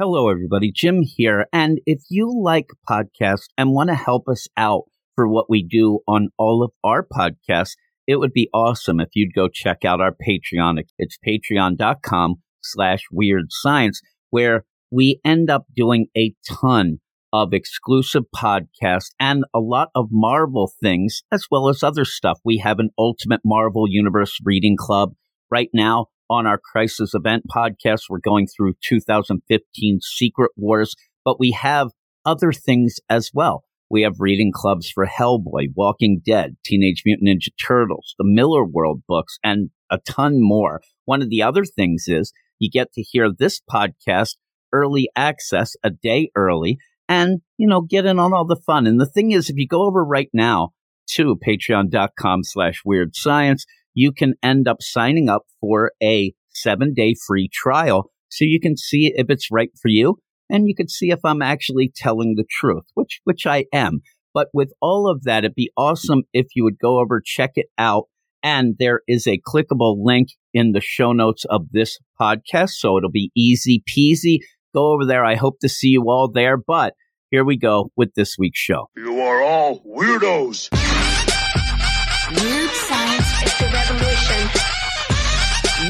Hello, everybody. Jim here. And if you like podcasts and want to help us out for what we do on all of our podcasts, it would be awesome if you'd go check out our Patreon. It's patreon.com slash weird science, where we end up doing a ton of exclusive podcasts and a lot of Marvel things, as well as other stuff. We have an Ultimate Marvel Universe reading club right now on our Crisis Event podcast. We're going through 2015 Secret Wars, but we have other things as well. We have reading clubs for Hellboy, Walking Dead, Teenage Mutant Ninja Turtles, the Miller World books, and a ton more. One of the other things is you get to hear this podcast early access a day early and, you know, get in on all the fun. And the thing is, if you go over right now to patreon.com slash weird science, you can end up signing up for a seven day free trial so you can see if it's right for you and you can see if I'm actually telling the truth, which, which I am. But with all of that, it'd be awesome if you would go over, check it out. And there is a clickable link in the show notes of this podcast. So it'll be easy peasy. Go over there. I hope to see you all there. But here we go with this week's show. You are all weirdos. Weird science is the revolution.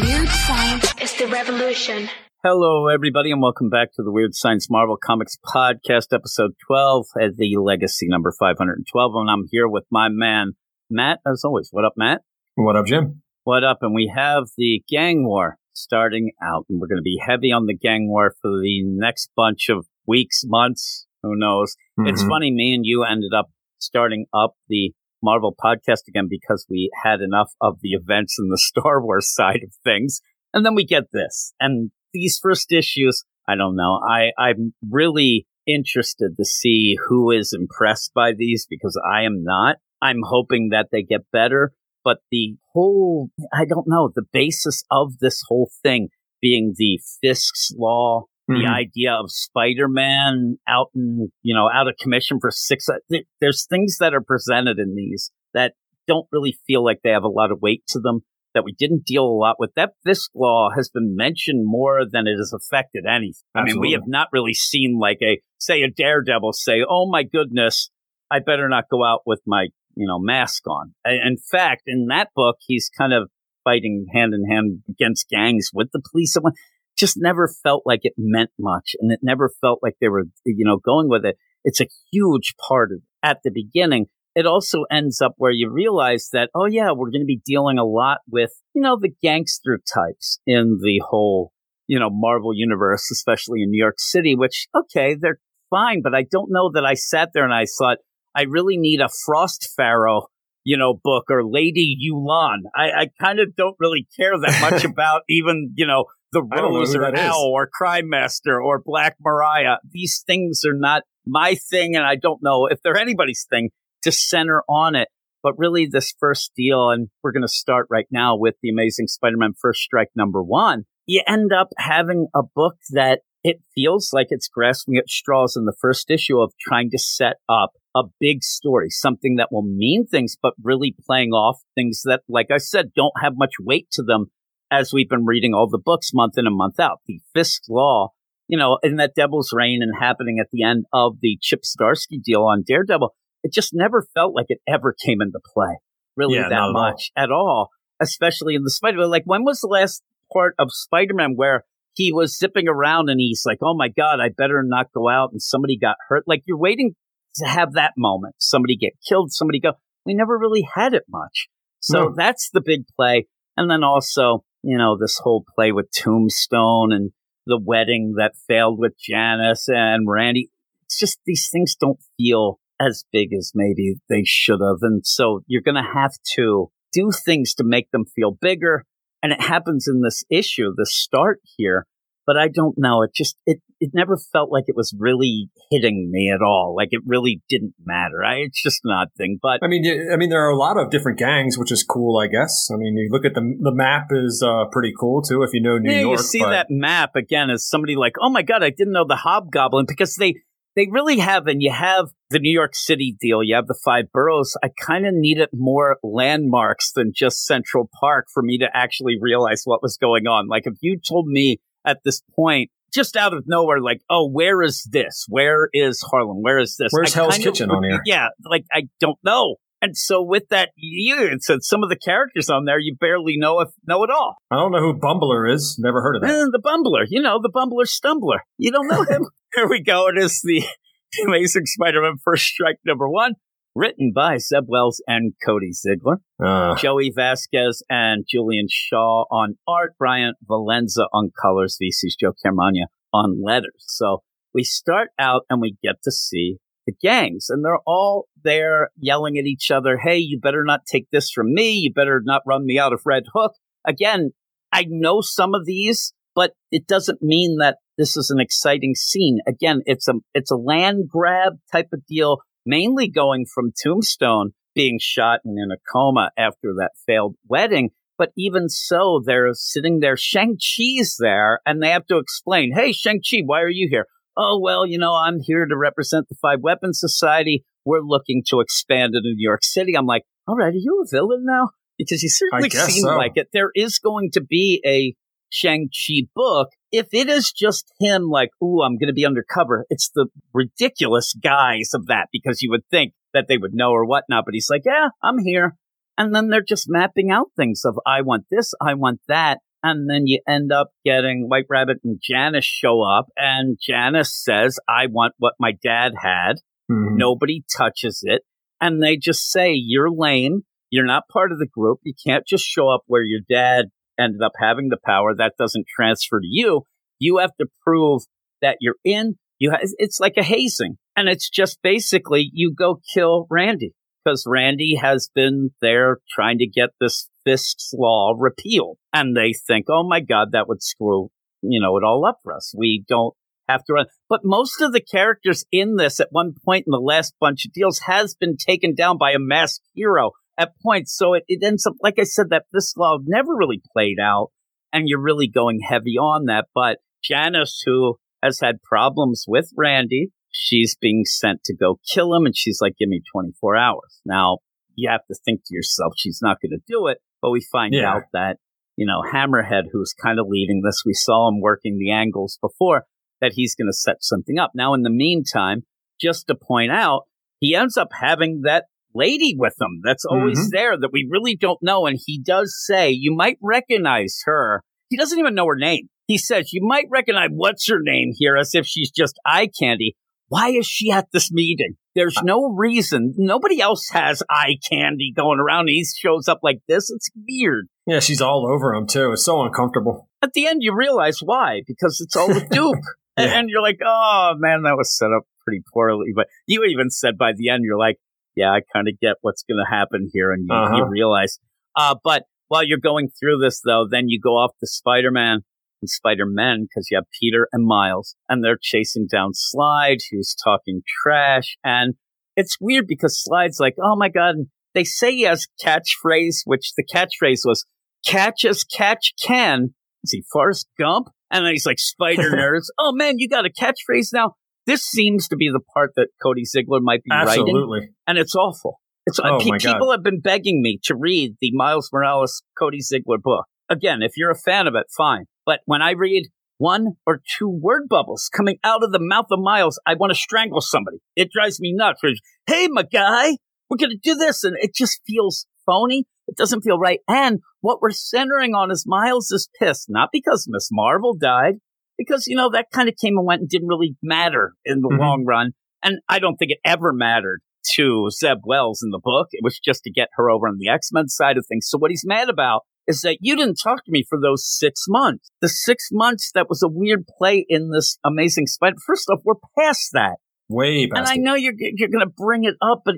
Weird science is the revolution. Hello, everybody, and welcome back to the Weird Science Marvel Comics Podcast, episode 12, at the legacy number 512. And I'm here with my man, Matt, as always. What up, Matt? What up, Jim? What up? And we have the gang war starting out, and we're going to be heavy on the gang war for the next bunch of weeks, months, who knows. Mm-hmm. It's funny, me and you ended up starting up the Marvel podcast again because we had enough of the events in the Star Wars side of things. And then we get this. And these first issues, I don't know. I, I'm really interested to see who is impressed by these because I am not. I'm hoping that they get better. But the whole, I don't know, the basis of this whole thing being the Fisk's Law, mm-hmm. the idea of Spider-Man out in, you know, out of commission for six. There's things that are presented in these that don't really feel like they have a lot of weight to them that we didn't deal a lot with. That Fisk law has been mentioned more than it has affected anything. Absolutely. I mean, we have not really seen like a, say a daredevil say, oh my goodness, I better not go out with my, you know, mask on. In fact, in that book, he's kind of fighting hand in hand against gangs with the police just never felt like it meant much and it never felt like they were, you know, going with it. It's a huge part of at the beginning. It also ends up where you realize that, oh yeah, we're going to be dealing a lot with, you know, the gangster types in the whole, you know, Marvel universe, especially in New York City, which, okay, they're fine, but I don't know that I sat there and I thought, I really need a Frost Pharaoh you know, book or Lady Yulan. I, I kind of don't really care that much about even, you know, the Rose or Owl or Crime Master or Black Mariah. These things are not my thing, and I don't know if they're anybody's thing to center on it. But really, this first deal, and we're going to start right now with the Amazing Spider-Man First Strike number one. You end up having a book that it feels like it's grasping at straws in the first issue of trying to set up a big story, something that will mean things, but really playing off things that, like I said, don't have much weight to them as we've been reading all the books month in and month out. The Fisk Law, you know, in that Devil's Reign and happening at the end of the Chip Zdarsky deal on Daredevil, it just never felt like it ever came into play, really yeah, that much at all. at all. Especially in the Spider. Like, when was the last part of Spider-Man where he was zipping around and he's like, "Oh my god, I better not go out," and somebody got hurt. Like, you're waiting to have that moment. Somebody get killed. Somebody go. We never really had it much. So no. that's the big play. And then also, you know, this whole play with Tombstone and the wedding that failed with Janice and Randy. It's just these things don't feel as big as maybe they should have. And so you're going to have to do things to make them feel bigger. And it happens in this issue, the start here, but I don't know. It just it it never felt like it was really hitting me at all. Like it really didn't matter. I, it's just an odd thing. But I mean, I mean, there are a lot of different gangs, which is cool, I guess. I mean, you look at the the map is uh, pretty cool too. If you know New yeah, York, you see but... that map again as somebody like, oh my god, I didn't know the Hobgoblin because they they really have, and you have the New York City deal, you have the five boroughs. I kind of needed more landmarks than just Central Park for me to actually realize what was going on. Like if you told me at this point just out of nowhere, like, oh, where is this? Where is Harlem? Where is this? Where's I Hell's kind of- Kitchen on here? Yeah, like I don't know. And so with that, you said some of the characters on there you barely know if know at all. I don't know who Bumbler is. Never heard of that. Eh, the Bumbler, you know, the Bumbler Stumbler. You don't know him. Here we go. It is the Amazing Spider-Man First Strike number one, written by Zeb Wells and Cody Ziegler. Uh, Joey Vazquez and Julian Shaw on art, Brian Valenza on colors, VC's Joe Caramagna on letters. So we start out and we get to see the gangs and they're all there yelling at each other. Hey, you better not take this from me. You better not run me out of Red Hook. Again, I know some of these, but it doesn't mean that this is an exciting scene. Again, it's a, it's a land grab type of deal, mainly going from Tombstone being shot and in a coma after that failed wedding. But even so, they're sitting there. Shang-Chi's there and they have to explain, Hey, Shang-Chi, why are you here? Oh, well, you know, I'm here to represent the Five Weapons Society. We're looking to expand into New York City. I'm like, all right, are you a villain now? Because you certainly seem so. like it. There is going to be a Shang-Chi book. If it is just him like, ooh, I'm going to be undercover, it's the ridiculous guise of that because you would think that they would know or whatnot. But he's like, yeah, I'm here. And then they're just mapping out things of, I want this, I want that. And then you end up getting White Rabbit and Janice show up and Janice says, I want what my dad had. mhm. Nobody touches it. And they just say, You're lame. You're not part of the group. You can't just show up where your dad ended up having the power. That doesn't transfer to you. You have to prove that you're in. You ha- it's like a hazing. And it's just basically you go kill Randy because Randy has been there trying to get this Fisk's law repealed. And they think, oh my God, that would screw, you know, it all up for us. We don't have to run. But most of the characters in this at one point in the last bunch of deals has been taken down by a masked hero at points. So it, it ends up, like I said, that this love never really played out. And you're really going heavy on that. But Janice, who has had problems with Randy, she's being sent to go kill him. And she's like, give me 24 hours. Now you have to think to yourself, she's not going to do it. But we find Yeah. out that, you know, Hammerhead, who's kind of leading this, we saw him working the angles before that he's going to set something up. Now, in the meantime, just to point out, he ends up having that lady with him that's always Mhm. there that we really don't know. And he does say, you might recognize her. He doesn't even know her name. He says, you might recognize what's her name here as if she's just eye candy. Why is she at this meeting? There's no reason. Nobody else has eye candy going around. He shows up like this. It's weird. Yeah, she's all over him too. It's so uncomfortable. At the end, you realize why, because it's all a dupe. And- Yeah. And you're like, oh man, that was set up pretty poorly. But you even said by the end, you're like, yeah, I kind of get what's going to happen here. And you, you Uh-huh. realize. Uh, but while you're going through this, though, then you go off to Spider Man and Spider Man because you have Peter and Miles, and they're chasing down Slide, who's talking trash. And it's weird because Slide's like, oh my God. And they say he has catchphrase, which the catchphrase was, catch as catch can. Is he Forrest Gump? And then he's like, Spider Nerds. oh man, you got a catchphrase now. This seems to be the part that Cody Ziegler might be writing, Absolutely. and it's awful. It's uh, Oh, pe- my God. people have been begging me to read the Miles Morales Cody Ziegler book. Again, if you're a fan of it, fine. But when I read one or two word bubbles coming out of the mouth of Miles, I want to strangle somebody. It drives me nuts. Hey, my guy, we're going to do this. And it just feels phony. It doesn't feel right. And what we're centering on is Miles is pissed, not because Miss Marvel died, because, you know, that kind of came and went and didn't really matter in the Mhm. long run. And I don't think it ever mattered to Zeb Wells in the book. It was just to get her over on the X Men side of things. So what he's mad about is that you didn't talk to me for those six months. The six months that was a weird play in this amazing spider. First off, we're past that. Way And past I it. know you're you're going to bring it up, but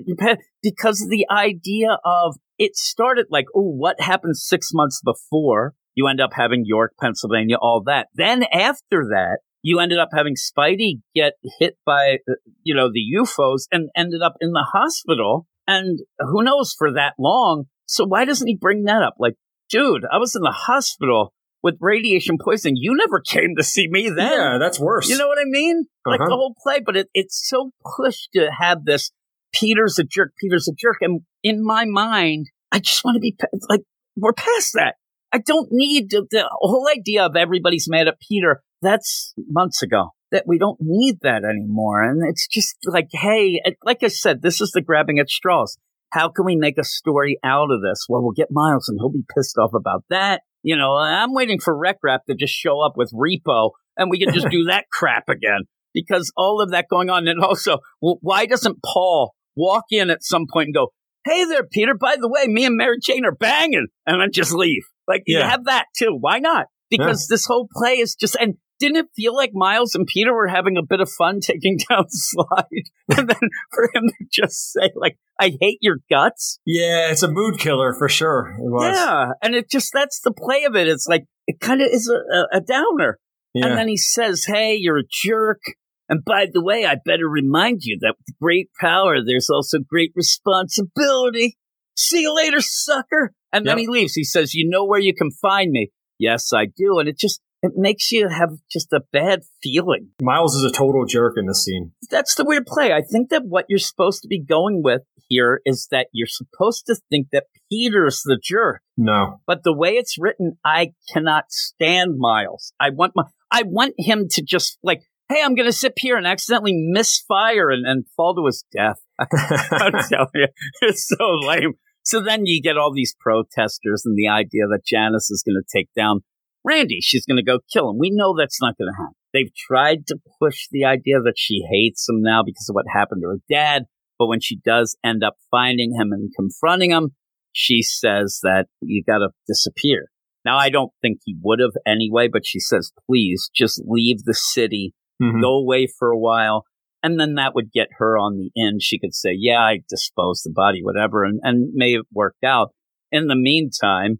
because of the idea of it started like, oh, what happened six months before? You end up having York, Pennsylvania, all that. Then after that, you ended up having Spidey get hit by, uh, you know, the UFOs and ended up in the hospital. And who knows for that long? So why doesn't he bring that up? Like, dude, I was in the hospital with radiation poisoning. You never came to see me then. Yeah, that's worse. You know what I mean? Like Uh-huh. the whole play, but it, it's so pushed to have this Peter's a jerk, Peter's a jerk. And in my mind, I just want to be like, we're past that. I don't need the, the whole idea of everybody's mad at Peter. that's months ago. That we don't need that anymore. And it's just like, hey, like I said, this is the grabbing at straws. How can we make a story out of this? Well, we'll get Miles and he'll be pissed off about that. You know, I'm waiting for Rek-Rap to just show up with Repo and we can just do that crap again because all of that going on. And also, well, why doesn't Paul walk in at some point and go, Hey there, Peter. By the way, me and Mary Jane are banging and then just leave. Like yeah. you have that too. Why not? Because yeah. this whole play is just, and didn't it feel like Miles and Peter were having a bit of fun taking down slide? and then for him to just say, like, I hate your guts. Yeah, it's a mood killer for sure. It was. Yeah. And it just, that's the play of it. It's like, it kind of is a, a downer. Yeah. And then he says, Hey, you're a jerk. And by the way, I better remind you that with great power, there's also great responsibility. See you later, sucker. And yep. then he leaves. He says, You know where you can find me? Yes, I do. And it just, it makes you have just a bad feeling. Miles is a total jerk in this scene. That's the weird play. I think that what you're supposed to be going with here is that you're supposed to think that Peter's the jerk. No. But the way it's written, I cannot stand Miles. I want my, I want him to just like, hey, I'm going to sit here and accidentally misfire and, and fall to his death. I'm telling you, it's so lame. So then you get all these protesters and the idea that Janice is going to take down Randy. She's going to go kill him. We know that's not going to happen. They've tried to push the idea that she hates him now because of what happened to her dad. But when she does end up finding him and confronting him, she says that you got to disappear. Now, I don't think he would have anyway, but she says, please just leave the city, mm-hmm. go away for a while. And then that would get her on the end. She could say, yeah, I disposed the body, whatever, and, and may have worked out. In the meantime,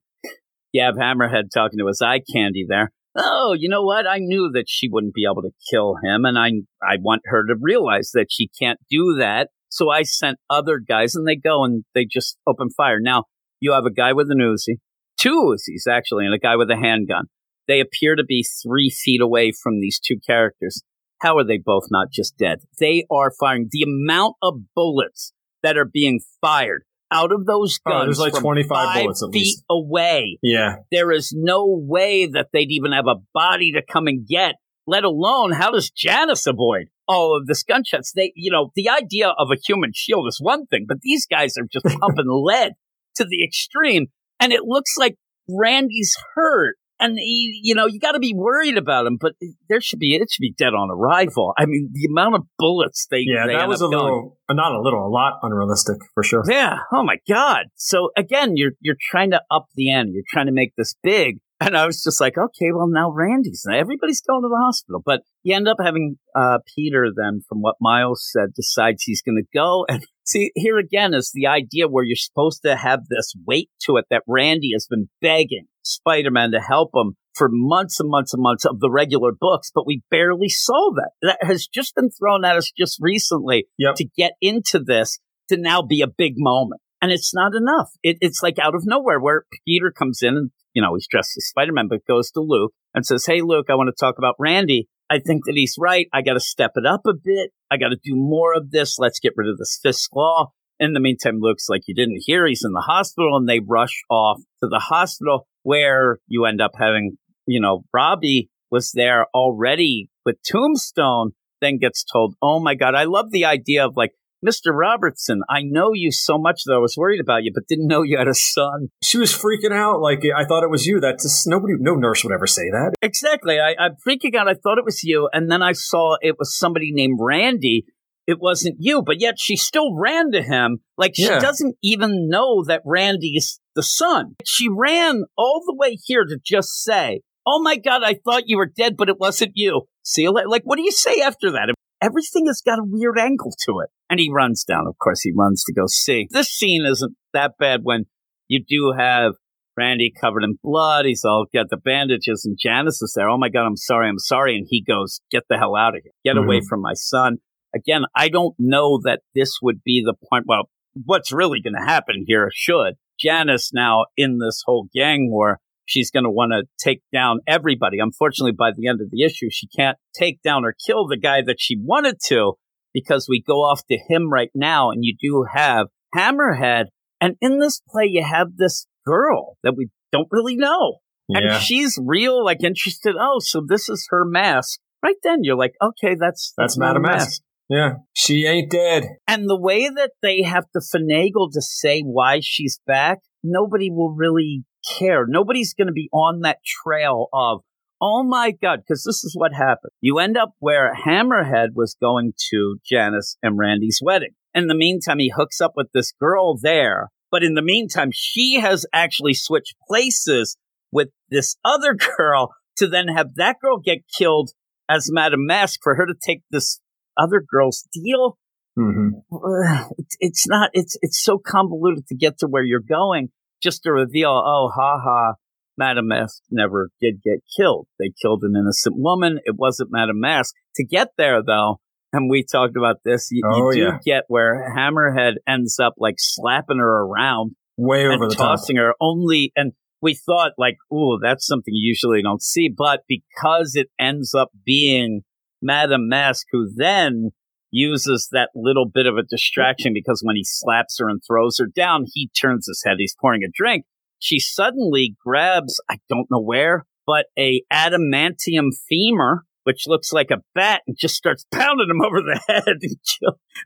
have Hammerhead talking to his eye candy there. Oh, you know what? I knew that she wouldn't be able to kill him, and I I want her to realize that she can't do that. So I sent other guys, and they go and they just open fire. Now you have a guy with an Uzi, two Uzis actually, and a guy with a handgun. They appear to be three feet away from these two characters. How are they both not just dead? They are firing the amount of bullets that are being fired out of those guns. Oh, there's like 25 bullets at feet least. away. Yeah. There is no way that they'd even have a body to come and get, let alone how does Janice avoid all of this gunshots? They, you know, the idea of a human shield is one thing, but these guys are just pumping lead to the extreme. And it looks like Randy's hurt and he, you know, you got to be worried about him, but there should be it should be dead on arrival. I mean, the amount of bullets they yeah, they that was a going. little, not a little, a lot unrealistic for sure. Yeah. Oh my god. So again, you're you're trying to up the end. You're trying to make this big, and I was just like, okay, well now Randy's everybody's going to the hospital, but you end up having uh, Peter then, from what Miles said, decides he's going to go and. See, here again is the idea where you're supposed to have this weight to it that Randy has been begging Spider-Man to help him for months and months and months of the regular books, but we barely saw that. That has just been thrown at us just recently yep. to get into this to now be a big moment. And it's not enough. It, it's like out of nowhere where Peter comes in and, you know, he's dressed as Spider-Man, but goes to Luke and says, Hey, Luke, I want to talk about Randy. I think that he's right. I got to step it up a bit. I got to do more of this. Let's get rid of this Fisk law. In the meantime, Luke's like, you didn't hear he's in the hospital and they rush off to the hospital where you end up having, you know, Robbie was there already with Tombstone, then gets told, Oh my God, I love the idea of like, Mr. Robertson, I know you so much that I was worried about you, but didn't know you had a son. She was freaking out like I thought it was you. That's just nobody, no nurse would ever say that. Exactly. I, I'm freaking out. I thought it was you, and then I saw it was somebody named Randy. It wasn't you, but yet she still ran to him like she yeah. doesn't even know that Randy's the son. She ran all the way here to just say, Oh my God, I thought you were dead, but it wasn't you. See, like, what do you say after that? Everything has got a weird angle to it. And he runs down. Of course, he runs to go see. This scene isn't that bad when you do have Randy covered in blood. He's all got the bandages, and Janice is there. Oh my God, I'm sorry, I'm sorry. And he goes, Get the hell out of here. Get mm-hmm. away from my son. Again, I don't know that this would be the point. Well, what's really going to happen here should Janice now in this whole gang war, she's going to want to take down everybody. Unfortunately, by the end of the issue, she can't take down or kill the guy that she wanted to because we go off to him right now. And you do have Hammerhead. And in this play, you have this girl that we don't really know. And she's real, like interested. Oh, so this is her mask. Right then, you're like, okay, that's that's, that's Madame Mask. mask. Yeah, she ain't dead. And the way that they have to finagle to say why she's back, nobody will really care. Nobody's going to be on that trail of, oh my God, because this is what happened. You end up where Hammerhead was going to Janice and Randy's wedding. In the meantime, he hooks up with this girl there. But in the meantime, she has actually switched places with this other girl to then have that girl get killed as Madame Mask for her to take this other girl's deal. Mm-hmm. It's not. It's it's so convoluted to get to where you're going. Just to reveal, oh, ha ha, Madame Mask never did get killed. They killed an innocent woman. It wasn't Madame Mask. To get there, though, and we talked about this, you, oh, you do yeah. get where Hammerhead ends up like slapping her around, way over the tossing top. her. Only, and we thought like, oh, that's something you usually don't see, but because it ends up being Madame Mask, who then uses that little bit of a distraction because when he slaps her and throws her down, he turns his head. He's pouring a drink. She suddenly grabs, I don't know where, but a adamantium femur, which looks like a bat, and just starts pounding him over the head.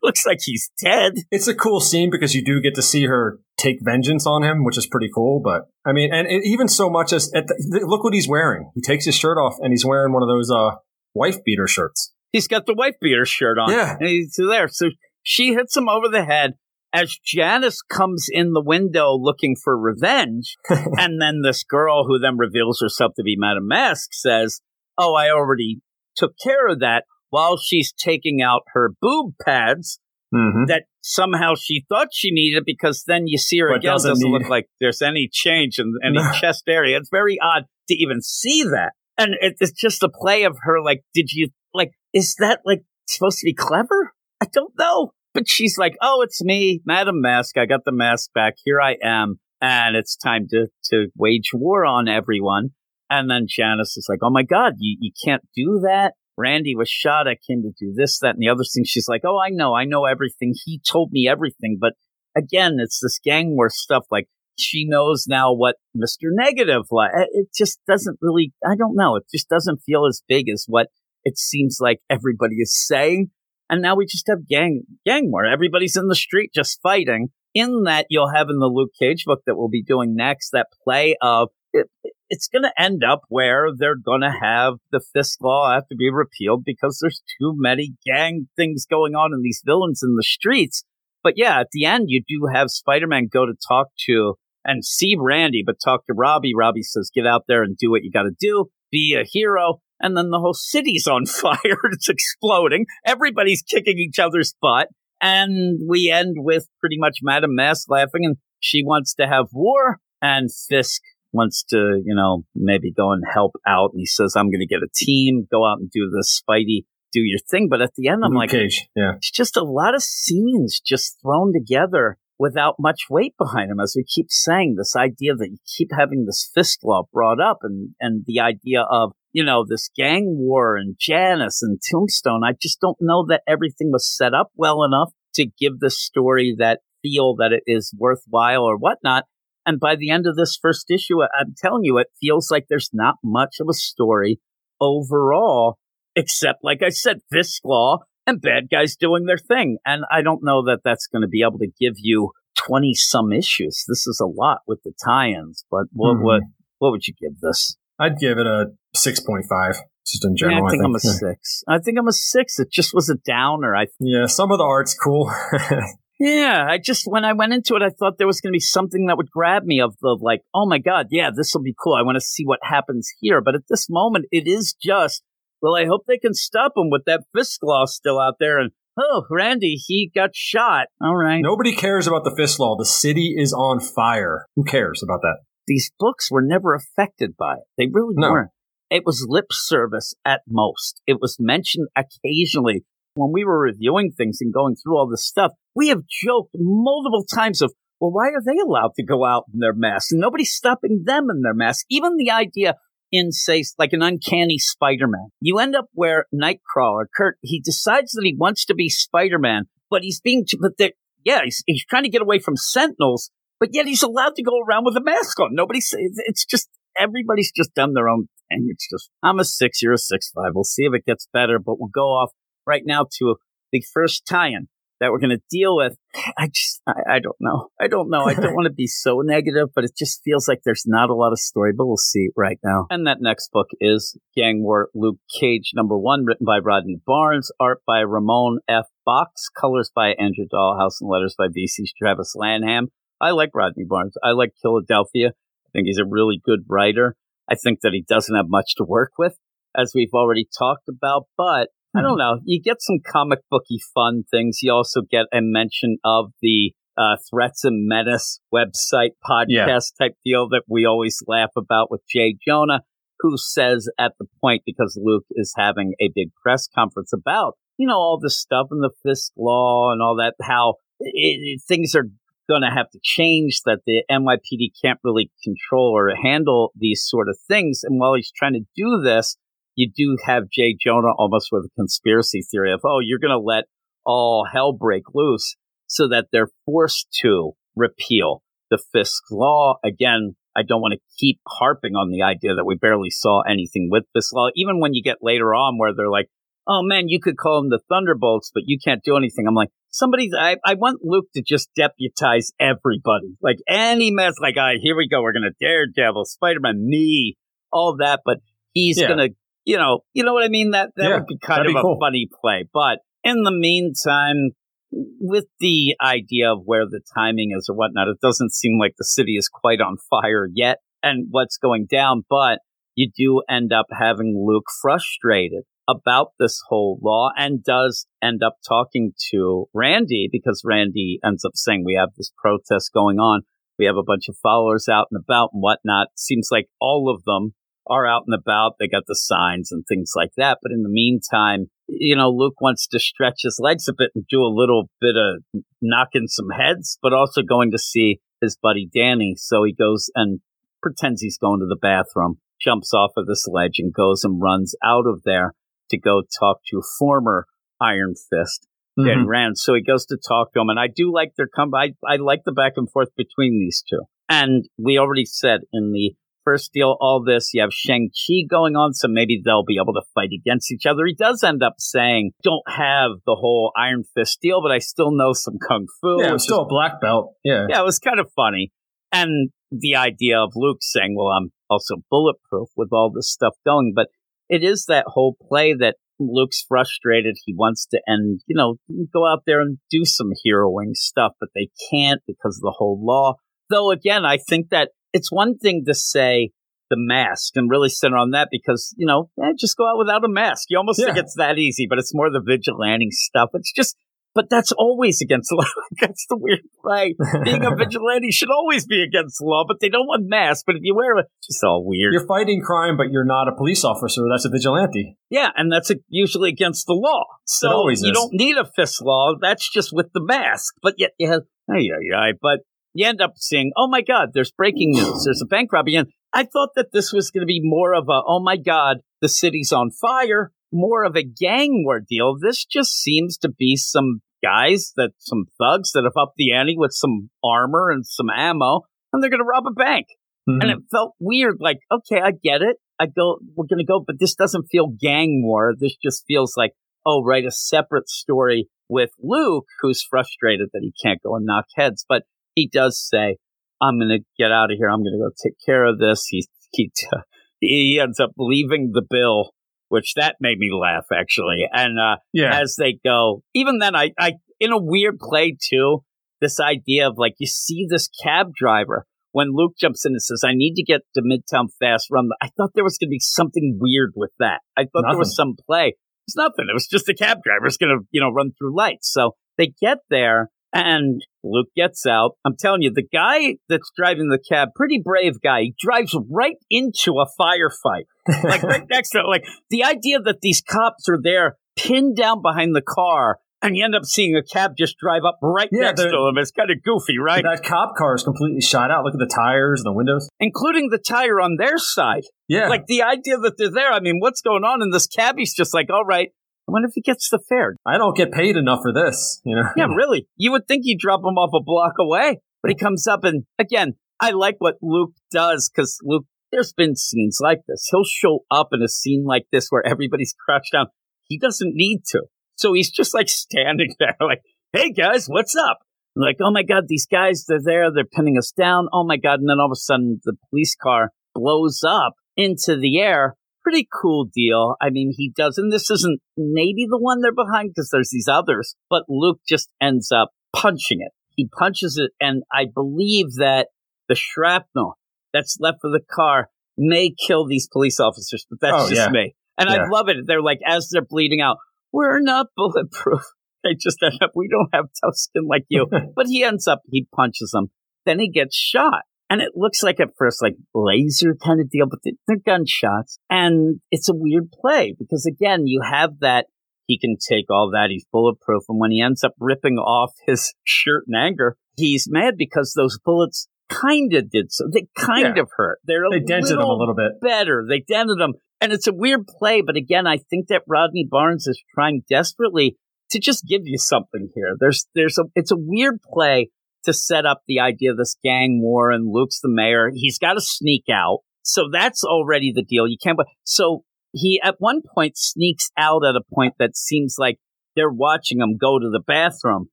looks like he's dead. It's a cool scene because you do get to see her take vengeance on him, which is pretty cool. But I mean, and even so much as the, look what he's wearing. He takes his shirt off and he's wearing one of those uh, wife beater shirts. He's got the wife beater shirt on. Yeah. And he's there. So she hits him over the head as Janice comes in the window looking for revenge. and then this girl, who then reveals herself to be Madame Mask, says, Oh, I already took care of that while she's taking out her boob pads. Mm-hmm. That somehow she thought she needed because then you see her but again. Doesn't, doesn't look like there's any change in any chest area. It's very odd to even see that. And it's just a play of her, like, did you, like, is that, like, supposed to be clever? I don't know. But she's like, oh, it's me, Madame Mask. I got the mask back. Here I am. And it's time to, to wage war on everyone. And then Janice is like, oh my God, you, you can't do that. Randy was shot. I came to do this, that, and the other thing. She's like, oh, I know. I know everything. He told me everything. But again, it's this gang war stuff. Like, she knows now what Mr. Negative like. It just doesn't really, I don't know. It just doesn't feel as big as what it seems like everybody is saying. And now we just have gang, gang war. Everybody's in the street just fighting. In that, you'll have in the Luke Cage book that we'll be doing next that play of it, it's going to end up where they're going to have the Fisk law have to be repealed because there's too many gang things going on in these villains in the streets. But yeah, at the end, you do have Spider-Man go to talk to and see Randy, but talk to Robbie. Robbie says, get out there and do what you got to do. Be a hero. And then the whole city's on fire. it's exploding. Everybody's kicking each other's butt. And we end with pretty much Madame Mask laughing and she wants to have war. And Fisk wants to, you know, maybe go and help out. And he says, I'm going to get a team, go out and do this Spidey, do your thing. But at the end, I'm Luke like, Cage. yeah, it's just a lot of scenes just thrown together without much weight behind them. As we keep saying, this idea that you keep having this Fisk law brought up and, and the idea of, you know, this gang war and Janice and Tombstone. I just don't know that everything was set up well enough to give the story that feel that it is worthwhile or whatnot. And by the end of this first issue, I'm telling you, it feels like there's not much of a story overall, except, like I said, Fisk Law and bad guys doing their thing. And I don't know that that's going to be able to give you 20 some issues. This is a lot with the tie ins, but what, mm-hmm. what, what would you give this? I'd give it a 6.5 just in general. Yeah, I, think I, think I'm a six. I think I'm a six. It just was a downer. I yeah, some of the art's cool. yeah, I just when I went into it, I thought there was going to be something that would grab me of the like, oh my god, yeah, this will be cool. I want to see what happens here. But at this moment, it is just well, I hope they can stop him with that Fisk law still out there. And oh, Randy, he got shot. All right. Nobody cares about the Fisk law. The city is on fire. Who cares about that? These books were never affected by it. They really no. weren't. It was lip service at most. It was mentioned occasionally when we were reviewing things and going through all this stuff. We have joked multiple times of, well, why are they allowed to go out in their masks? And nobody's stopping them in their masks. Even the idea in, say, like an uncanny Spider-Man. You end up where Nightcrawler, Kurt, he decides that he wants to be Spider-Man, but he's being, but yeah, he's, he's trying to get away from Sentinels, but yet he's allowed to go around with a mask on. Nobody says, it's just, everybody's just done their own thing. It's just, I'm a six, you're a six five. We'll see if it gets better, but we'll go off right now to the first tie-in that we're going to deal with. I just, I, I, don't know. I don't know. I don't want to be so negative, but it just feels like there's not a lot of story, but we'll see right now. And that next book is Gang War Luke Cage, number one, written by Rodney Barnes, art by Ramon F. Bachs, colors by Andrew Dalhouse, and letters by VC's Travis Lanham. I like Rodney Barnes. I like Philadelphia. I think he's a really good writer. I think that he doesn't have much to work with, as we've already talked about, but I don't know. You get some comic booky fun things. You also get a mention of the uh, Threats and Menace website podcast yeah. type deal that we always laugh about with Jay Jonah, who says at the point, because Luke is having a big press conference about, you know, all this stuff and the Fisk law and all that, how it, it, things are going to have to change, that the NYPD can't really control or handle these sort of things. And while he's trying to do this, you do have Jay Jonah almost with a conspiracy theory of, oh, you're going to let all hell break loose so that they're forced to repeal the Fisk law. Again, I don't want to keep harping on the idea that we barely saw anything with this law, even when you get later on where they're like, oh man, you could call them the Thunderbolts, but you can't do anything. I'm like, somebody, I, I want Luke to just deputize everybody. Like any mess, like, all right, here we go. We're going to Daredevil, Spider Man, me, all that. But he's yeah. going to you know, you know what I mean? That that yeah, would be kind of be a cool. funny play. But in the meantime, with the idea of where the timing is or whatnot, it doesn't seem like the city is quite on fire yet and what's going down. But you do end up having Luke frustrated about this whole law and does end up talking to Randy because Randy ends up saying, We have this protest going on. We have a bunch of followers out and about and whatnot. Seems like all of them are out and about. They got the signs and things like that. But in the meantime, you know, Luke wants to stretch his legs a bit and do a little bit of knocking some heads, but also going to see his buddy Danny. So he goes and pretends he's going to the bathroom, jumps off of this ledge and goes and runs out of there to go talk to former Iron Fist. Mm-hmm. Danny Rand. So he goes to talk to him, and I do like their come. I I like the back and forth between these two. And we already said in the first deal, all this. You have Shang-Chi going on, so maybe they'll be able to fight against each other. He does end up saying, don't have the whole Iron Fist deal, but I still know some Kung Fu. Yeah, still is, a black belt. Yeah. Yeah, it was kind of funny. And the idea of Luke saying, well, I'm also bulletproof with all this stuff going. But it is that whole play that Luke's frustrated. He wants to end, you know, go out there and do some heroing stuff, but they can't because of the whole law. Though again, I think that it's one thing to say the mask and really center on that because, you know, eh, just go out without a mask. You almost yeah. think it's that easy, but it's more the vigilante stuff. It's just, but that's always against the law. that's the weird play. Being a vigilante should always be against the law, but they don't want masks. But if you wear it, it's all weird. You're fighting crime, but you're not a police officer. That's a vigilante. Yeah, and that's a, usually against the law. So you is. don't need a Fisk law. That's just with the mask. But yet you have, yeah, yeah, but you end up seeing, oh my God, there's breaking news. There's a bank robbery. And I thought that this was going to be more of a, oh my God, the city's on fire, more of a gang war deal. This just seems to be some guys that, some thugs that have upped the ante with some armor and some ammo, and they're going to rob a bank. Mm-hmm. And it felt weird. Like, okay, I get it. I go, we're going to go, but this doesn't feel gang war. This just feels like, oh, write a separate story with Luke, who's frustrated that he can't go and knock heads. But he does say, I'm going to get out of here. I'm going to go take care of this. He, he, he ends up leaving the bill, which that made me laugh actually. And, uh, yeah. as they go, even then I, I, in a weird play too, this idea of like, you see this cab driver when Luke jumps in and says, I need to get to Midtown fast run. I thought there was going to be something weird with that. I thought nothing. there was some play. It's nothing. It was just a cab driver's going to, you know, run through lights. So they get there and Luke gets out. I'm telling you, the guy that's driving the cab, pretty brave guy, he drives right into a firefight. Like right next to it. Like the idea that these cops are there pinned down behind the car and you end up seeing a cab just drive up right yeah, next to them. It's kind of goofy, right? That cop car is completely shot out. Look at the tires and the windows. Including the tire on their side. Yeah. Like the idea that they're there. I mean, what's going on? And this cabbie's just like, all right, I wonder if he gets the fare. I don't get paid enough for this, you know? Yeah, really. You would think you drop him off a block away, but he comes up and again, I like what Luke does because Luke there's been scenes like this. He'll show up in a scene like this where everybody's crouched down. He doesn't need to. So he's just like standing there, like, hey guys, what's up? like, oh my God, these guys, they're there, they're pinning us down. Oh my God. And then all of a sudden the police car blows up into the air. Pretty cool deal. I mean, he does, and this isn't maybe the one they're behind because there's these others, but Luke just ends up punching it. He punches it, and I believe that the shrapnel that's left of the car may kill these police officers, but that's Oh, just yeah. me. And I love it. They're like, as they're bleeding out, we're not bulletproof. They just end up, we don't have tough skin like you. but he ends up, he punches them. Then he gets shot. And it looks like at first like laser kind of deal, but they- they're gunshots. And it's a weird play because again, you have that he can take all that. He's bulletproof. And when he ends up ripping off his shirt in anger, he's mad because those bullets kind of did so. They kind Yeah. of hurt. They're a They dented him a little little bit. better. They dented him. And it's a weird play, but again, I think that Rodney Barnes is trying desperately to just give you something here. There's, there's a, it's a weird play to set up the idea of this gang war and Luke's the mayor. He's got to sneak out. So that's already the deal. You can't, so he at one point sneaks out at a point that seems like they're watching him go to the bathroom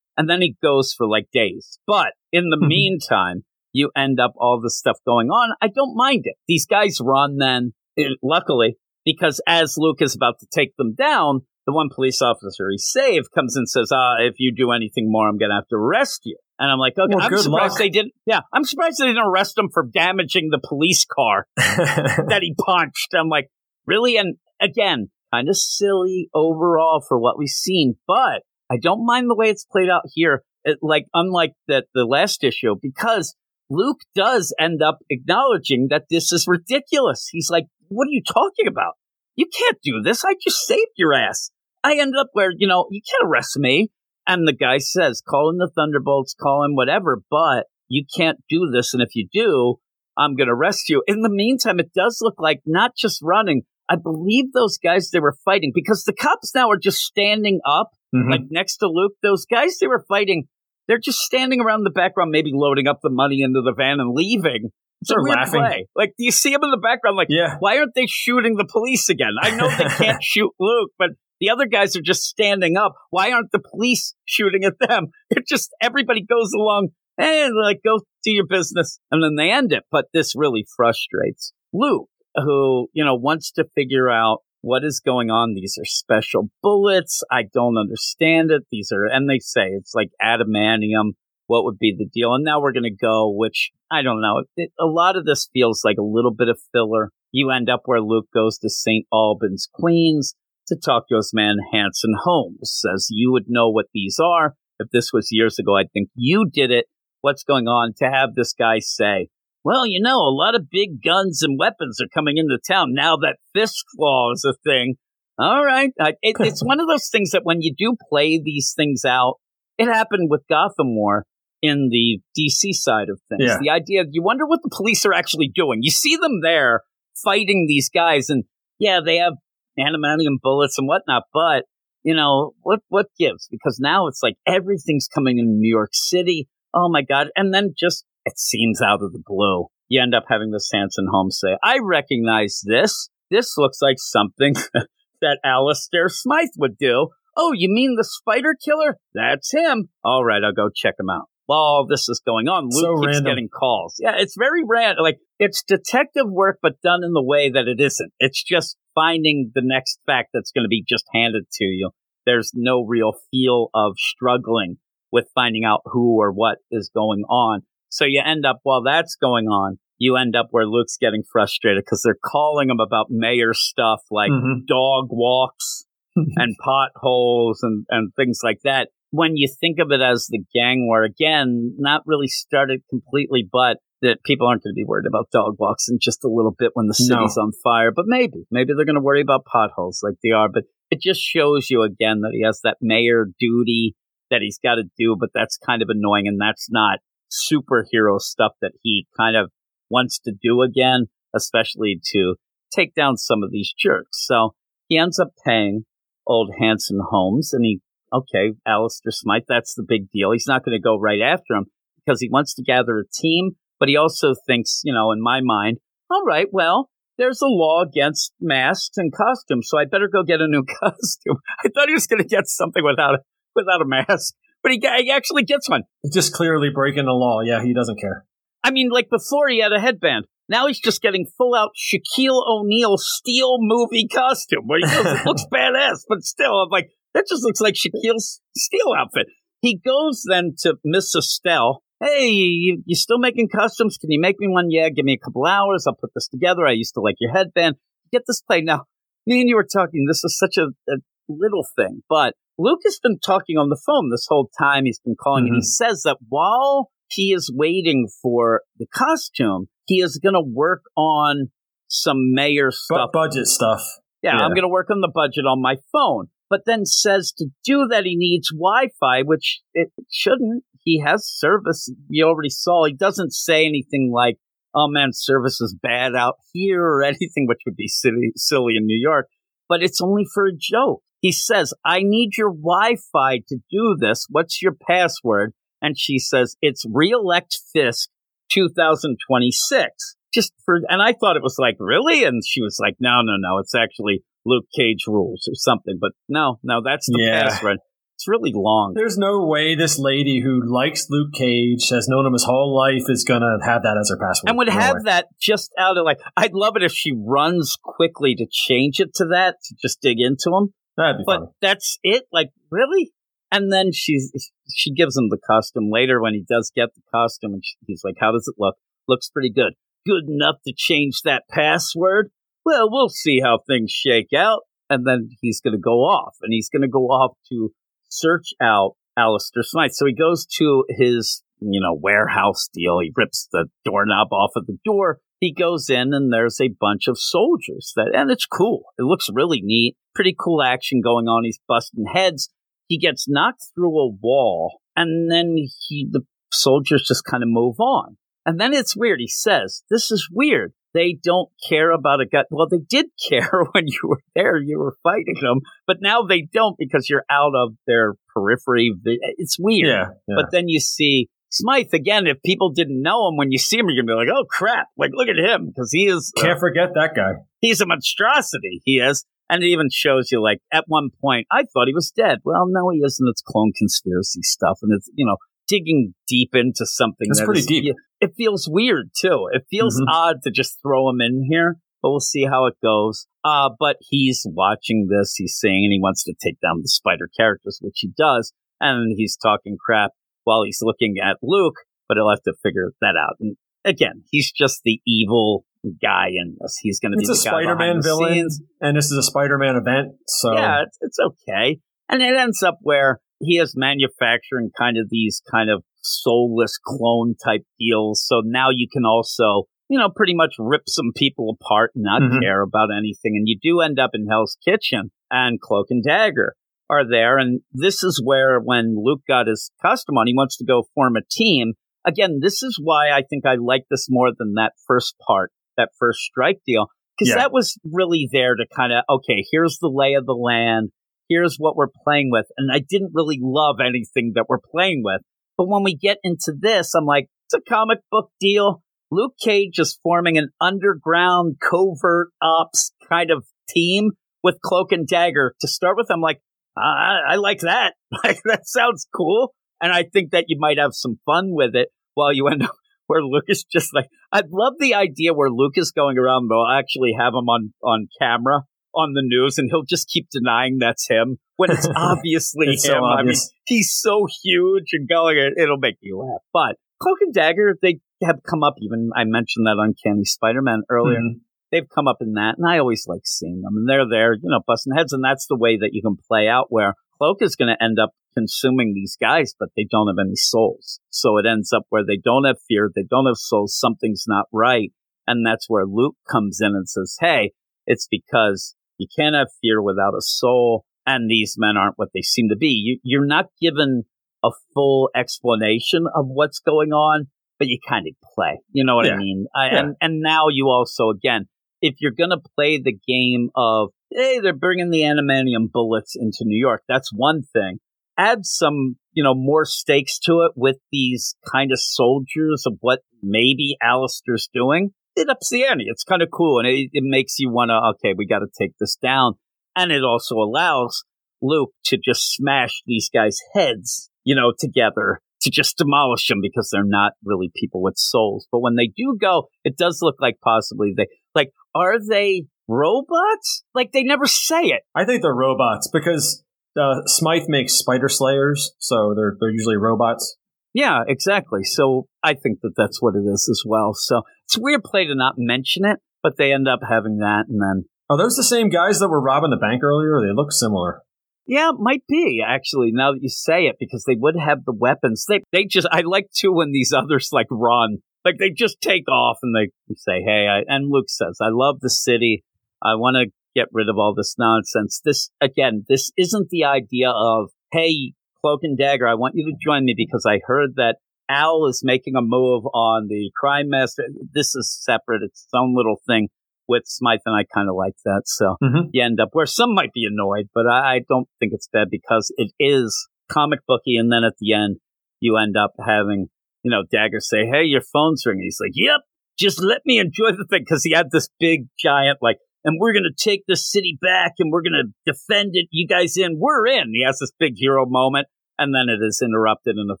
and then he goes for like days. But in the Mhm. meantime, you end up all this stuff going on. I don't mind it. These guys run then, eh, luckily, because as Luke is about to take them down, the one police officer he saved comes and says, "Ah, if you do anything more, I'm going to have to arrest you. And I'm like, okay, Well, I'm surprised luck. they didn't. Yeah, I'm surprised they didn't arrest him for damaging the police car that he punched. I'm like, really? And again, kind of silly overall for what we've seen, but I don't mind the way it's played out here. It, like, unlike the, the last issue, because Luke does end up acknowledging that this is ridiculous. He's like, what are you talking about? You can't do this. I just saved your ass. I ended up where, you know, you can't arrest me. And the guy says, call in the Thunderbolts, call in whatever, but you can't do this. And if you do, I'm going to arrest you. In the meantime, it does look like not just running. I believe those guys they were fighting because the cops now are just standing up, Mhm. like next to Luke. Those guys they were fighting, they're just standing around the background, maybe loading up the money into the van and leaving. It's a They're weird laughing. play. Like, do you see them in the background? Like, yeah. why aren't they shooting the police again? I know they can't shoot Luke, but the other guys are just standing up. Why aren't the police shooting at them? It just everybody goes along and like go do your business, and then they end it. But this really frustrates Luke, who you know wants to figure out what is going on. These are special bullets. I don't understand it. These are, and they say it's like adamantium. What would be the deal? And now we're going to go, which I don't know. It, a lot of this feels like a little bit of filler. You end up where Luke goes to St. Albans, Queens to talk to his man Hanson Holmes. Says you would know what these are. If this was years ago, I think you did it. What's going on? To have this guy say, well, you know, a lot of big guns and weapons are coming into town now that Fisk's law is a thing. All right. I, it, it's one of those things that when you do play these things out, it happened with Gotham War in the DC side of things. Yeah. The idea, you wonder what the police are actually doing. You see them there fighting these guys, and yeah, they have adamantium bullets and whatnot, but you know what? What gives? Because now it's like everything's coming in New York City. Oh my god! And then just it seems out of the blue, you end up having the Sanson Holmes say, "I recognize this. This looks like something that Alistair Smythe would do." Oh, you mean the spider killer? That's him. All right, I'll go check him out. While all this is going on, Luke So keeps random. getting calls. Yeah, it's very random. Like it's detective work, but done in the way that it isn't. It's just finding the next fact that's going to be just handed to you. There's no real feel of struggling with finding out who or what is going on. So you end up while that's going on, you end up where Luke's getting frustrated because they're calling him about mayor stuff like Mhm. dog walks and potholes and, and things like that. When you think of it as the gang war, again, not really started completely, but that people aren't going to be worried about dog walks in just a little bit when the No. city's on fire. But maybe, maybe they're going to worry about potholes like they are. But it just shows you again that he has that mayor duty that he's got to do, but that's kind of annoying. And that's not superhero stuff that he kind of wants to do again, especially to take down some of these jerks. So he ends up paying old Hanson Holmes and he, okay, Alistair Smythe, that's the big deal. He's not going to go right after him because he wants to gather a team, but he also thinks, you know, in my mind, all right, well, there's a law against masks and costumes, so I better go get a new costume. I thought he was going to get something without a, without a mask, but he, he actually gets one. Just clearly breaking the law. Yeah, he doesn't care. I mean, like before he had a headband. Now he's just getting full out Shaquille O'Neal steel movie costume where he goes, it looks badass, but still, I'm like, that just looks like Shaquille's steel outfit. He goes then to Miss Estelle. Hey, you, you still making costumes? Can you make me one? Yeah, give me a couple hours. I'll put this together. I used to like your headband. Get this play. Now, me and you were talking. This is such a, a little thing, but Luke has been talking on the phone this whole time. He's been calling mm-hmm. and he says that while he is waiting for the costume, he is going to work on some mayor stuff. budget stuff. Yeah, yeah. I'm going to work on the budget on my phone. But then says to do that, he needs Wi Fi, which it shouldn't. He has service. You already saw. He doesn't say anything like, oh man, service is bad out here or anything, which would be silly, silly in New York. But it's only for a joke. He says, I need your Wi Fi to do this. What's your password? And she says, it's reelect Fisk 2026. Just for, and I thought it was like, really? And she was like, no, no, no, it's actually Luke Cage rules or something. But no, no, that's the yeah. password. It's really long. There's no way this lady who likes Luke Cage, has known him his whole life, is going to have that as her password. And would no have way. that just out of like, I'd love it if she runs quickly to change it to that, to just dig into him. That'd be but funny. that's it? Like, really? And then she's she gives him the costume later when he does get the costume, and he's like, "How does it look? Looks pretty good. Good enough to change that password. Well, we'll see how things shake out." And then he's going to go off, and he's going to go off to search out Alistair Smythe. So he goes to his you know warehouse deal. He rips the doorknob off of the door. He goes in, and there's a bunch of soldiers that, and it's cool. It looks really neat. Pretty cool action going on. He's busting heads he gets knocked through a wall, and then he the soldiers just kind of move on. And then it's weird. He says, "This is weird. They don't care about a gut. Well, they did care when you were there. You were fighting them, but now they don't because you're out of their periphery. It's weird. Yeah, yeah. But then you see Smythe again. If people didn't know him when you see him, you're gonna be like, "Oh crap! Like look at him because he is." Uh, Can't uh, forget that guy. He's a monstrosity. He is. And it even shows you, like, at one point, I thought he was dead. Well, no, he isn't. It's clone conspiracy stuff. And it's, you know, digging deep into something that's that pretty is, deep. It feels weird, too. It feels mm-hmm. odd to just throw him in here, but we'll see how it goes. Uh, but he's watching this. He's saying and he wants to take down the spider characters, which he does. And he's talking crap while he's looking at Luke, but he'll have to figure that out. And again, he's just the evil guy in this. He's going to be a Spider-Man villain, scenes. and this is a Spider-Man event. So yeah, it's, it's okay. And it ends up where he is manufacturing kind of these kind of soulless clone type deals. So now you can also, you know, pretty much rip some people apart and not mm-hmm. care about anything. And you do end up in Hell's Kitchen and Cloak and Dagger are there. And this is where when Luke got his custom on, he wants to go form a team. Again, this is why I think I like this more than that first part that first strike deal because yeah. that was really there to kind of okay here's the lay of the land here's what we're playing with and i didn't really love anything that we're playing with but when we get into this i'm like it's a comic book deal. Luke cage is forming an underground covert ops kind of team with cloak and dagger. To start with i'm like i, I like that. Like that sounds cool. And i think that you might have some fun with it while you end up where Lucas just like I'd love the idea where Lucas going around they'll actually have him on on camera on the news and he'll just keep denying that's him when it's obviously it's him. So I mean, he's so huge and going it'll make you laugh. But Cloak and Dagger, they have come up even I mentioned that Uncanny Spider Man earlier. Mm-hmm. They've come up in that, and I always like seeing them. And they're there, you know, busting heads, and that's the way that you can play out where Cloak is going to end up consuming these guys, but they don't have any souls. So it ends up where they don't have fear, they don't have souls, something's not right. And that's where Luke comes in and says, Hey, it's because you can't have fear without a soul, and these men aren't what they seem to be. You, are not given a full explanation of what's going on, but you kind of play. You know what yeah. I mean? I, yeah. and, and now you also, again, if you're going to play the game of, hey, they're bringing the adamantium bullets into New York, that's one thing add some, you know, more stakes to it with these kind of soldiers of what maybe Alistair's doing. It ups the ante. It's kind of cool, and it, it makes you want to. Okay, we got to take this down, and it also allows Luke to just smash these guys' heads, you know, together to just demolish them because they're not really people with souls. But when they do go, it does look like possibly they like are they robots? Like they never say it. I think they're robots because uh, Smythe makes spider slayers, so they're they're usually robots. Yeah, exactly. So I think that that's what it is as well. So it's a weird play to not mention it, but they end up having that, and then are those the same guys that were robbing the bank earlier? They look similar. Yeah, might be actually. Now that you say it, because they would have the weapons. They they just I like too when these others like run, like they just take off and they say, "Hey," I, and Luke says, "I love the city. I want to get rid of all this nonsense." This again, this isn't the idea of, "Hey, Cloak and Dagger, I want you to join me because I heard that Al is making a move on the crime master. This is separate; it's its own little thing." with Smythe, and I kind of like that. So mm-hmm. you end up where some might be annoyed, but I, I don't think it's bad because it is comic booky. And then at the end, you end up having, you know, Dagger say, Hey, your phone's ringing. He's like, Yep, just let me enjoy the thing. Cause he had this big giant, like, and we're going to take the city back and we're going to defend it. You guys in, we're in. He has this big hero moment. And then it is interrupted in a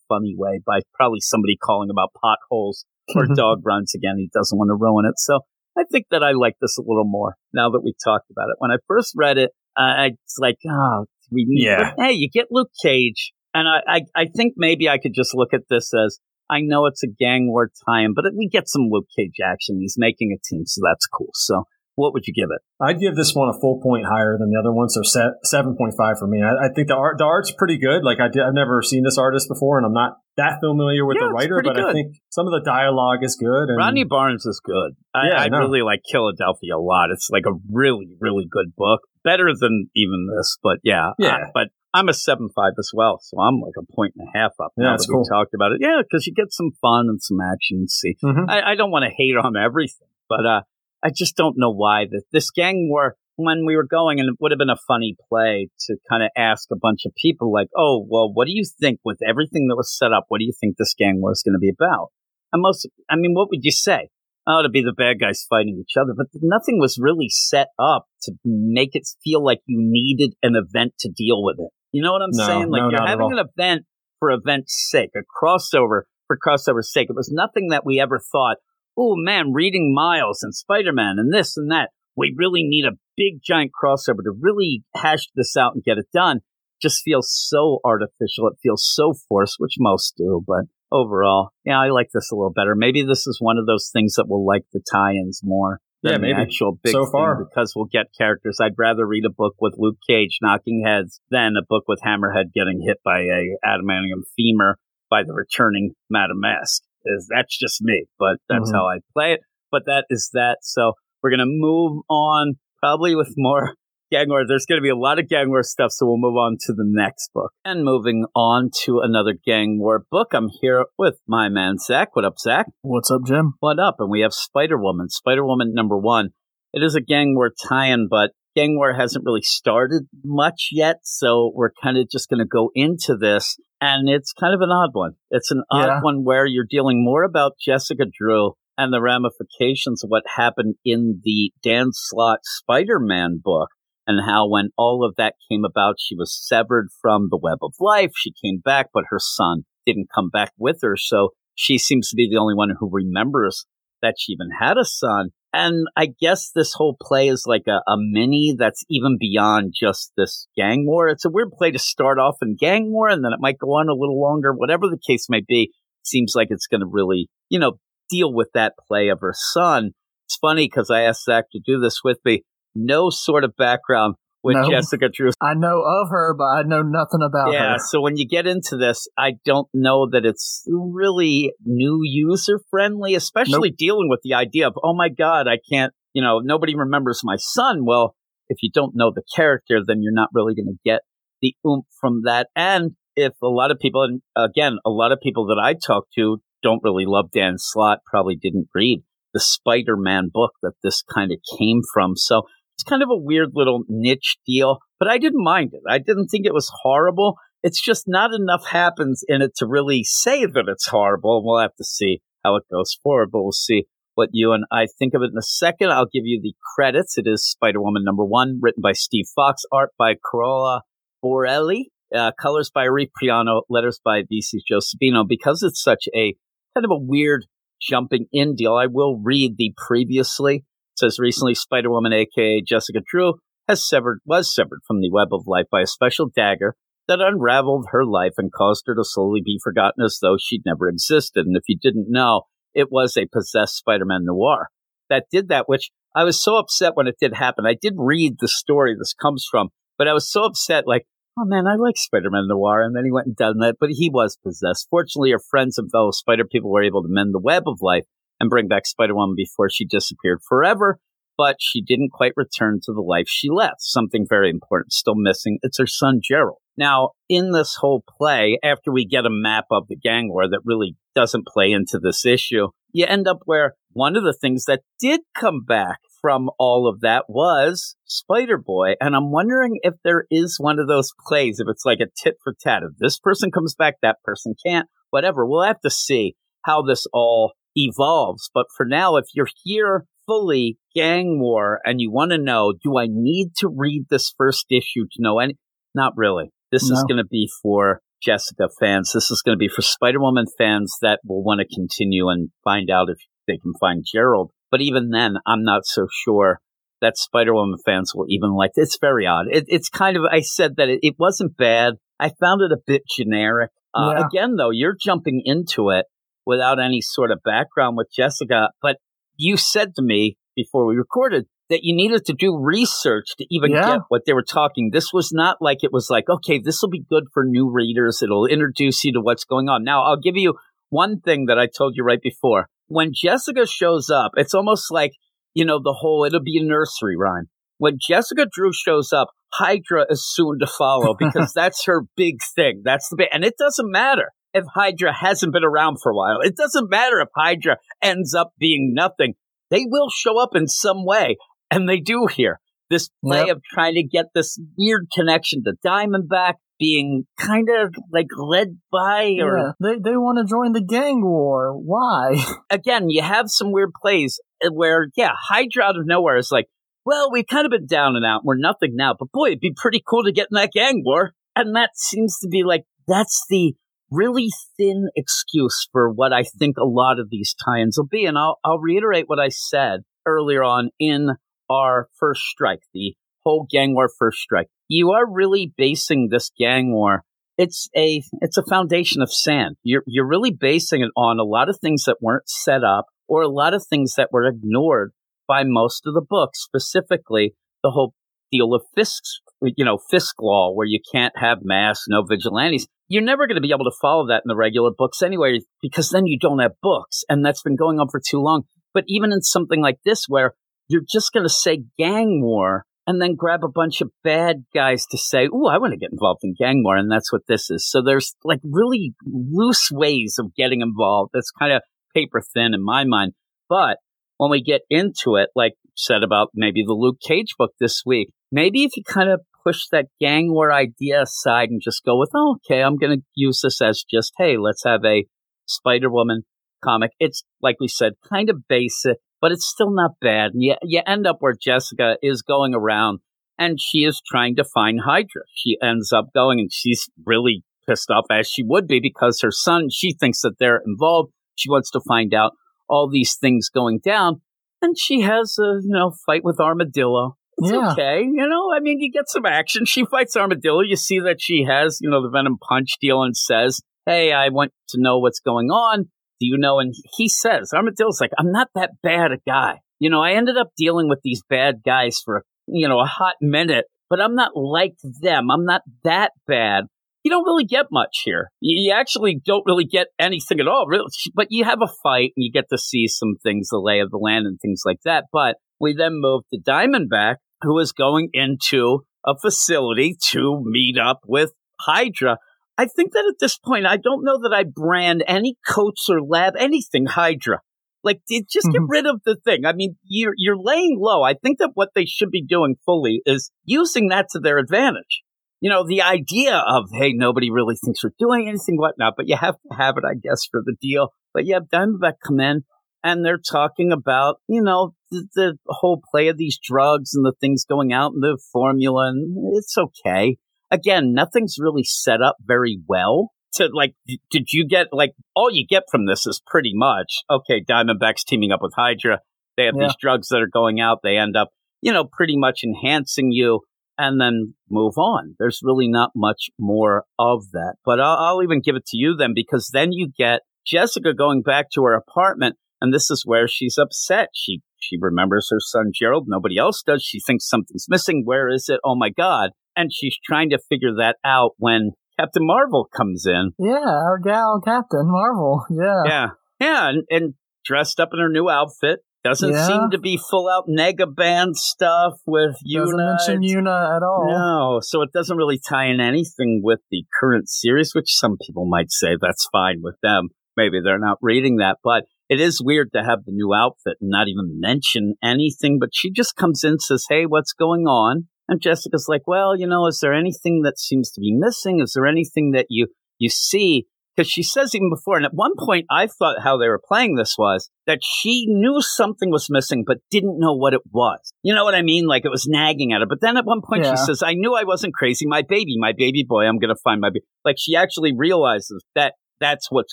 funny way by probably somebody calling about potholes or dog runs again. He doesn't want to ruin it. So I think that I like this a little more now that we talked about it. When I first read it, uh, I was like, oh, we need, yeah. hey, you get Luke Cage. And I, I, I think maybe I could just look at this as I know it's a gang war time, but we get some Luke Cage action. He's making a team, so that's cool. So what would you give it? I'd give this one a full point higher than the other one, so seven point five for me. I, I, think the art the art's pretty good. Like I did, I've never seen this artist before, and I'm not that familiar with yeah, the writer, but good. I think some of the dialogue is good. And, Rodney Barnes is good. I, yeah, I no. really like Killadelphia a lot. It's like a really really good book, better than even this. But yeah, yeah. but I'm a seven five as well, so I'm like a point and a half up. Yeah, now that cool. we talked about it. Yeah, because you get some fun and some action. See, mm-hmm. I, I don't want to hate on everything, but uh, I just don't know why that this gang war when we were going, and it would have been a funny play to kind of ask a bunch of people, like, "Oh, well, what do you think with everything that was set up? What do you think this gang war is going to be about?" And most, I mean, what would you say? Oh, to be the bad guys fighting each other, but nothing was really set up to make it feel like you needed an event to deal with it. You know what I'm no, saying? Like no, you're having an event for event's sake, a crossover for crossover's sake. It was nothing that we ever thought, oh man, reading Miles and Spider Man and this and that. We really need a big giant crossover to really hash this out and get it done. Just feels so artificial. It feels so forced, which most do, but overall, yeah, I like this a little better. Maybe this is one of those things that will like the tie-ins more than yeah, maybe. the actual big so far because we'll get characters. I'd rather read a book with Luke Cage knocking heads than a book with Hammerhead getting hit by a adamantium femur by the returning Madame Masque is that's just me, but that's mm-hmm. how I play it. But that is that. So we're gonna move on probably with more gang war. There's gonna be a lot of gang war stuff, so we'll move on to the next book. And moving on to another gang war book, I'm here with my man Zach. What up, Zach? What's up, Jim? What up? And we have Spider Woman. Spider Woman number one. It is a gang war tie-in, but gang war hasn't really started much yet, so we're kind of just going to go into this and it's kind of an odd one. It's an odd yeah. one where you're dealing more about Jessica Drew and the ramifications of what happened in the Dan Slott Spider Man book, and how when all of that came about, she was severed from the web of life. She came back, but her son didn't come back with her. So she seems to be the only one who remembers that she even had a son. And I guess this whole play is like a, a, mini that's even beyond just this gang war. It's a weird play to start off in gang war and then it might go on a little longer, whatever the case may be. Seems like it's going to really, you know, deal with that play of her son. It's funny because I asked Zach to do this with me. No sort of background with no. Jessica Drew. I know of her, but I know nothing about yeah, her. Yeah, so when you get into this, I don't know that it's really new user friendly, especially nope. dealing with the idea of, oh my God, I can't, you know, nobody remembers my son. Well, if you don't know the character, then you're not really going to get the oomph from that. And if a lot of people, and again, a lot of people that I talk to don't really love Dan Slott, probably didn't read the Spider Man book that this kind of came from. So it's kind of a weird little niche deal, but I didn't mind it. I didn't think it was horrible. It's just not enough happens in it to really say that it's horrible. We'll have to see how it goes forward, but we'll see what you and I think of it in a second. I'll give you the credits. It is Spider Woman number one, written by Steve Foxe, art by Carola Borelli, uh, colors by Rick Priano, letters by VC Joe Sabino. Because it's such a kind of a weird jumping in deal, I will read the previously. Says recently Spider Woman, aka Jessica Drew, has severed was severed from the web of life by a special dagger that unraveled her life and caused her to slowly be forgotten as though she'd never existed. And if you didn't know, it was a possessed Spider-Man noir that did that, which I was so upset when it did happen. I did read the story this comes from, but I was so upset, like, oh man, I like Spider-Man noir. And then he went and done that, but he was possessed. Fortunately, her friends and fellow Spider people were able to mend the web of life and bring back Spider-Woman before she disappeared forever but she didn't quite return to the life she left. Something very important still missing. It's her son, Gerald. Now, in this whole play, after we get a map of the gang war that really doesn't play into this issue, you end up where one of the things that did come back from all of that was Spider Boy. And I'm wondering if there is one of those plays, if it's like a tit for tat. If this person comes back, that person can't, whatever. We'll have to see how this all evolves. But for now, if you're here fully gang war and you want to know, do I need to read this first issue to know any? Not really. This no. is going to be for Jessica fans. This is going to be for Spider Woman fans that will want to continue and find out if they can find Gerald. But even then, I'm not so sure that Spider Woman fans will even like it. It's very odd. It, it's kind of, I said that it, it, wasn't bad. I found it a bit generic. Uh, yeah. Again, though, you're jumping into it without any sort of background with Jessica, but you said to me before we recorded that you needed to do research to even yeah. get what they were talking. This was not like it was like, okay, this will be good for new readers. It'll introduce you to what's going on. Now, I'll give you one thing that I told you right before. When Jessica shows up, it's almost like, you know, the whole, it'll be a nursery rhyme. When Jessica Drew shows up, Hydra is soon to follow because that's her big thing. That's the big, and it doesn't matter if Hydra hasn't been around for a while. It doesn't matter if Hydra ends up being nothing. They will show up in some way, and they do here. This play yep. of trying to get this weird connection to Diamondback being kind of like led by or yeah, they they want to join the gang war. Why? Again, you have some weird plays eh, where yeah, Hydra out of nowhere is like, well, we've kind of been down and out. We're nothing now, but boy, it'd be pretty cool to get in that gang war. And that seems to be like that's the really thin excuse for what I think a lot of these tie-ins will be. And I'll, I'll reiterate what I said earlier on in our first strike, the whole gang war first strike. You are really basing this gang war. It's a, it's a foundation of sand. You're, you're really basing it on a lot of things that weren't set up or a lot of things that were ignored by most of the books, specifically the whole deal of Fisk's, you know, Fisk law, where you can't have mass, no vigilantes you're never going to be able to follow that in the regular books anyway, because then you don't have books. And that's been going on for too long. But even in something like this, where you're just going to say gang war and then grab a bunch of bad guys to say, Oh, I want to get involved in gang war. And that's what this is. So there's like really loose ways of getting involved. That's kind of paper thin in my mind. But when we get into it, like said about maybe the Luke Cage book this week, maybe if you kind of push that gang war idea aside and just go with, oh, okay, I'm going to use this as just, hey, let's have a Spider Woman comic. It's, like we said, kind of basic, but it's still not bad. And you, you end up where Jessica is going around and she is trying to find Hydra. She ends up going and she's really pissed off as she would be because her son, she thinks that they're involved. She wants to find out all these things going down. And she has a, you know, fight with Armadillo. It's yeah. okay. You know, I mean, you get some action. She fights Armadillo. You see that she has, you know, the Venom Punch deal and says, Hey, I want to know what's going on. Do you know? And he says, Armadillo's like, I'm not that bad a guy. You know, I ended up dealing with these bad guys for, you know, a hot minute, but I'm not like them. I'm not that bad. You don't really get much here. You actually don't really get anything at all, really. But you have a fight and you get to see some things, the lay of the land and things like that. But we then move to Diamondback, who is going into a facility to meet up with Hydra. I think that at this point, I don't know that I brand any coats or lab, anything Hydra. Like, just get mm-hmm. rid of the thing. I mean, you're, you're laying low. I think that what they should be doing fully is using that to their advantage. You know, the idea of, hey, nobody really thinks we're doing anything, whatnot, but you have to have it, I guess, for the deal. But you have Diamondback come in and they're talking about, you know, the, the whole play of these drugs and the things going out in the formula, and it's okay. Again, nothing's really set up very well to like, did you get like all you get from this is pretty much okay. Diamondbacks teaming up with Hydra. They have yeah. these drugs that are going out. They end up, you know, pretty much enhancing you and then move on. There's really not much more of that. But I'll, I'll, even give it to you then because then you get Jessica going back to her apartment and this is where she's upset. She she remembers her son Gerald. Nobody else does. She thinks something's missing. Where is it? Oh my God. And she's trying to figure that out when Captain Marvel comes in. Yeah, our gal Captain Marvel. Yeah. Yeah. Yeah. And, and dressed up in her new outfit. Doesn't yeah. seem to be full out Negaband stuff with doesn't Una. Doesn't mention Una at all. No, so it doesn't really tie in anything with the current series, which some people might say that's fine with them. Maybe they're not reading that, but it is weird to have the new outfit and not even mention anything. But she just comes in, says, "Hey, what's going on?" And Jessica's like, "Well, you know, is there anything that seems to be missing? Is there anything that you you see?" Because she says even before, and at one point I thought how they were playing this was that she knew something was missing, but didn't know what it was. You know what I mean? Like it was nagging at her. But then at one point yeah. she says, I knew I wasn't crazy. My baby, my baby boy, I'm going to find my baby. Like she actually realizes that that's what's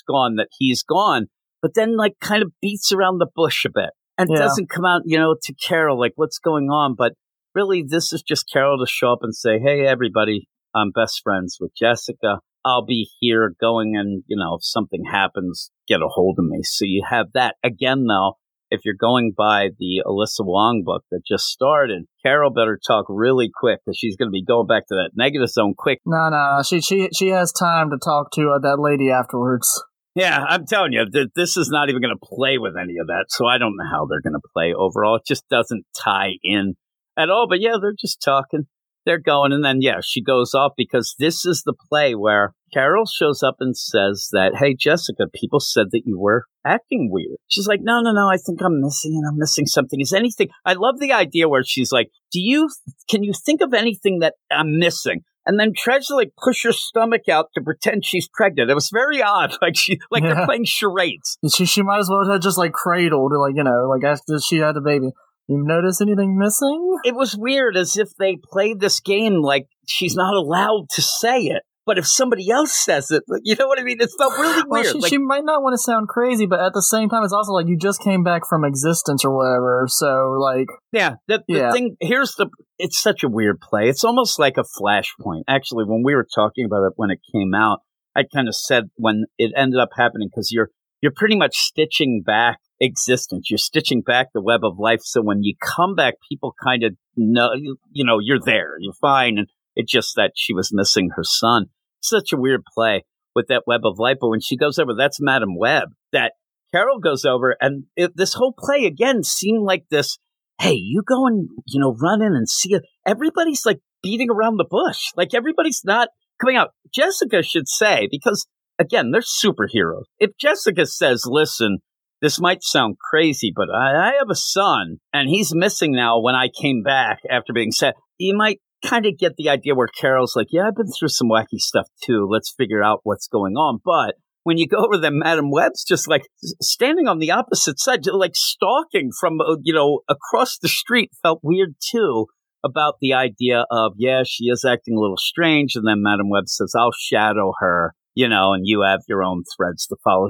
gone, that he's gone, but then like kind of beats around the bush a bit and yeah. doesn't come out, you know, to Carol, like what's going on. But really, this is just Carol to show up and say, Hey, everybody, I'm best friends with Jessica. I'll be here going and, you know, if something happens, get a hold of me. So you have that. Again, though, if you're going by the Alyssa Wong book that just started, Carol better talk really quick because she's going to be going back to that negative zone quick. No, no, she she she has time to talk to uh, that lady afterwards. Yeah, I'm telling you, th- this is not even going to play with any of that. So I don't know how they're going to play overall. It just doesn't tie in at all. But yeah, they're just talking they're going. And then, yeah, she goes off because this is the play where Carol shows up and says that, Hey, Jessica, people said that you were acting weird. She's like, No, no, no, I think I'm missing and I'm missing something. Is anything, I love the idea where she's like, Do you, can you think of anything that I'm missing? And then tries to like push her stomach out to pretend she's pregnant. It was very odd. Like she, like yeah. they're playing charades. She, she might as well have just like cradled, like, you know, like after she had the baby. You notice anything missing? It was weird, as if they played this game like she's not allowed to say it. But if somebody else says it, like, you know what I mean? It felt really weird. Well, she, like, she, might not want to sound crazy, but at the same time, it's also like you just came back from existence or whatever. So, like, yeah, the, the yeah. thing here's the. It's such a weird play. It's almost like a flashpoint. Actually, when we were talking about it when it came out, I kind of said when it ended up happening because you're you're pretty much stitching back existence. You're stitching back the web of life. So when you come back, people kind of know, you, you know, you're there, you're fine. And it's just that she was missing her son. Such a weird play with that web of life. But when she goes over, that's Madam Web. That Carol goes over, and it, this whole play again seemed like this. Hey, you go and you know run in and see it. Everybody's like beating around the bush. Like everybody's not coming out. Jessica should say because again, they're superheroes. If Jessica says, "Listen, this might sound crazy, but I, I have a son and he's missing now when I came back after being set. You might kind of get the idea where Carol's like, yeah, I've been through some wacky stuff too. Let's figure out what's going on. But when you go over there, Madam Web's just like standing on the opposite side, like stalking from, uh, you know, across the street felt weird too about the idea of, yeah, she is acting a little strange. And then Madam Web says, I'll shadow her, you know, and you have your own threads to follow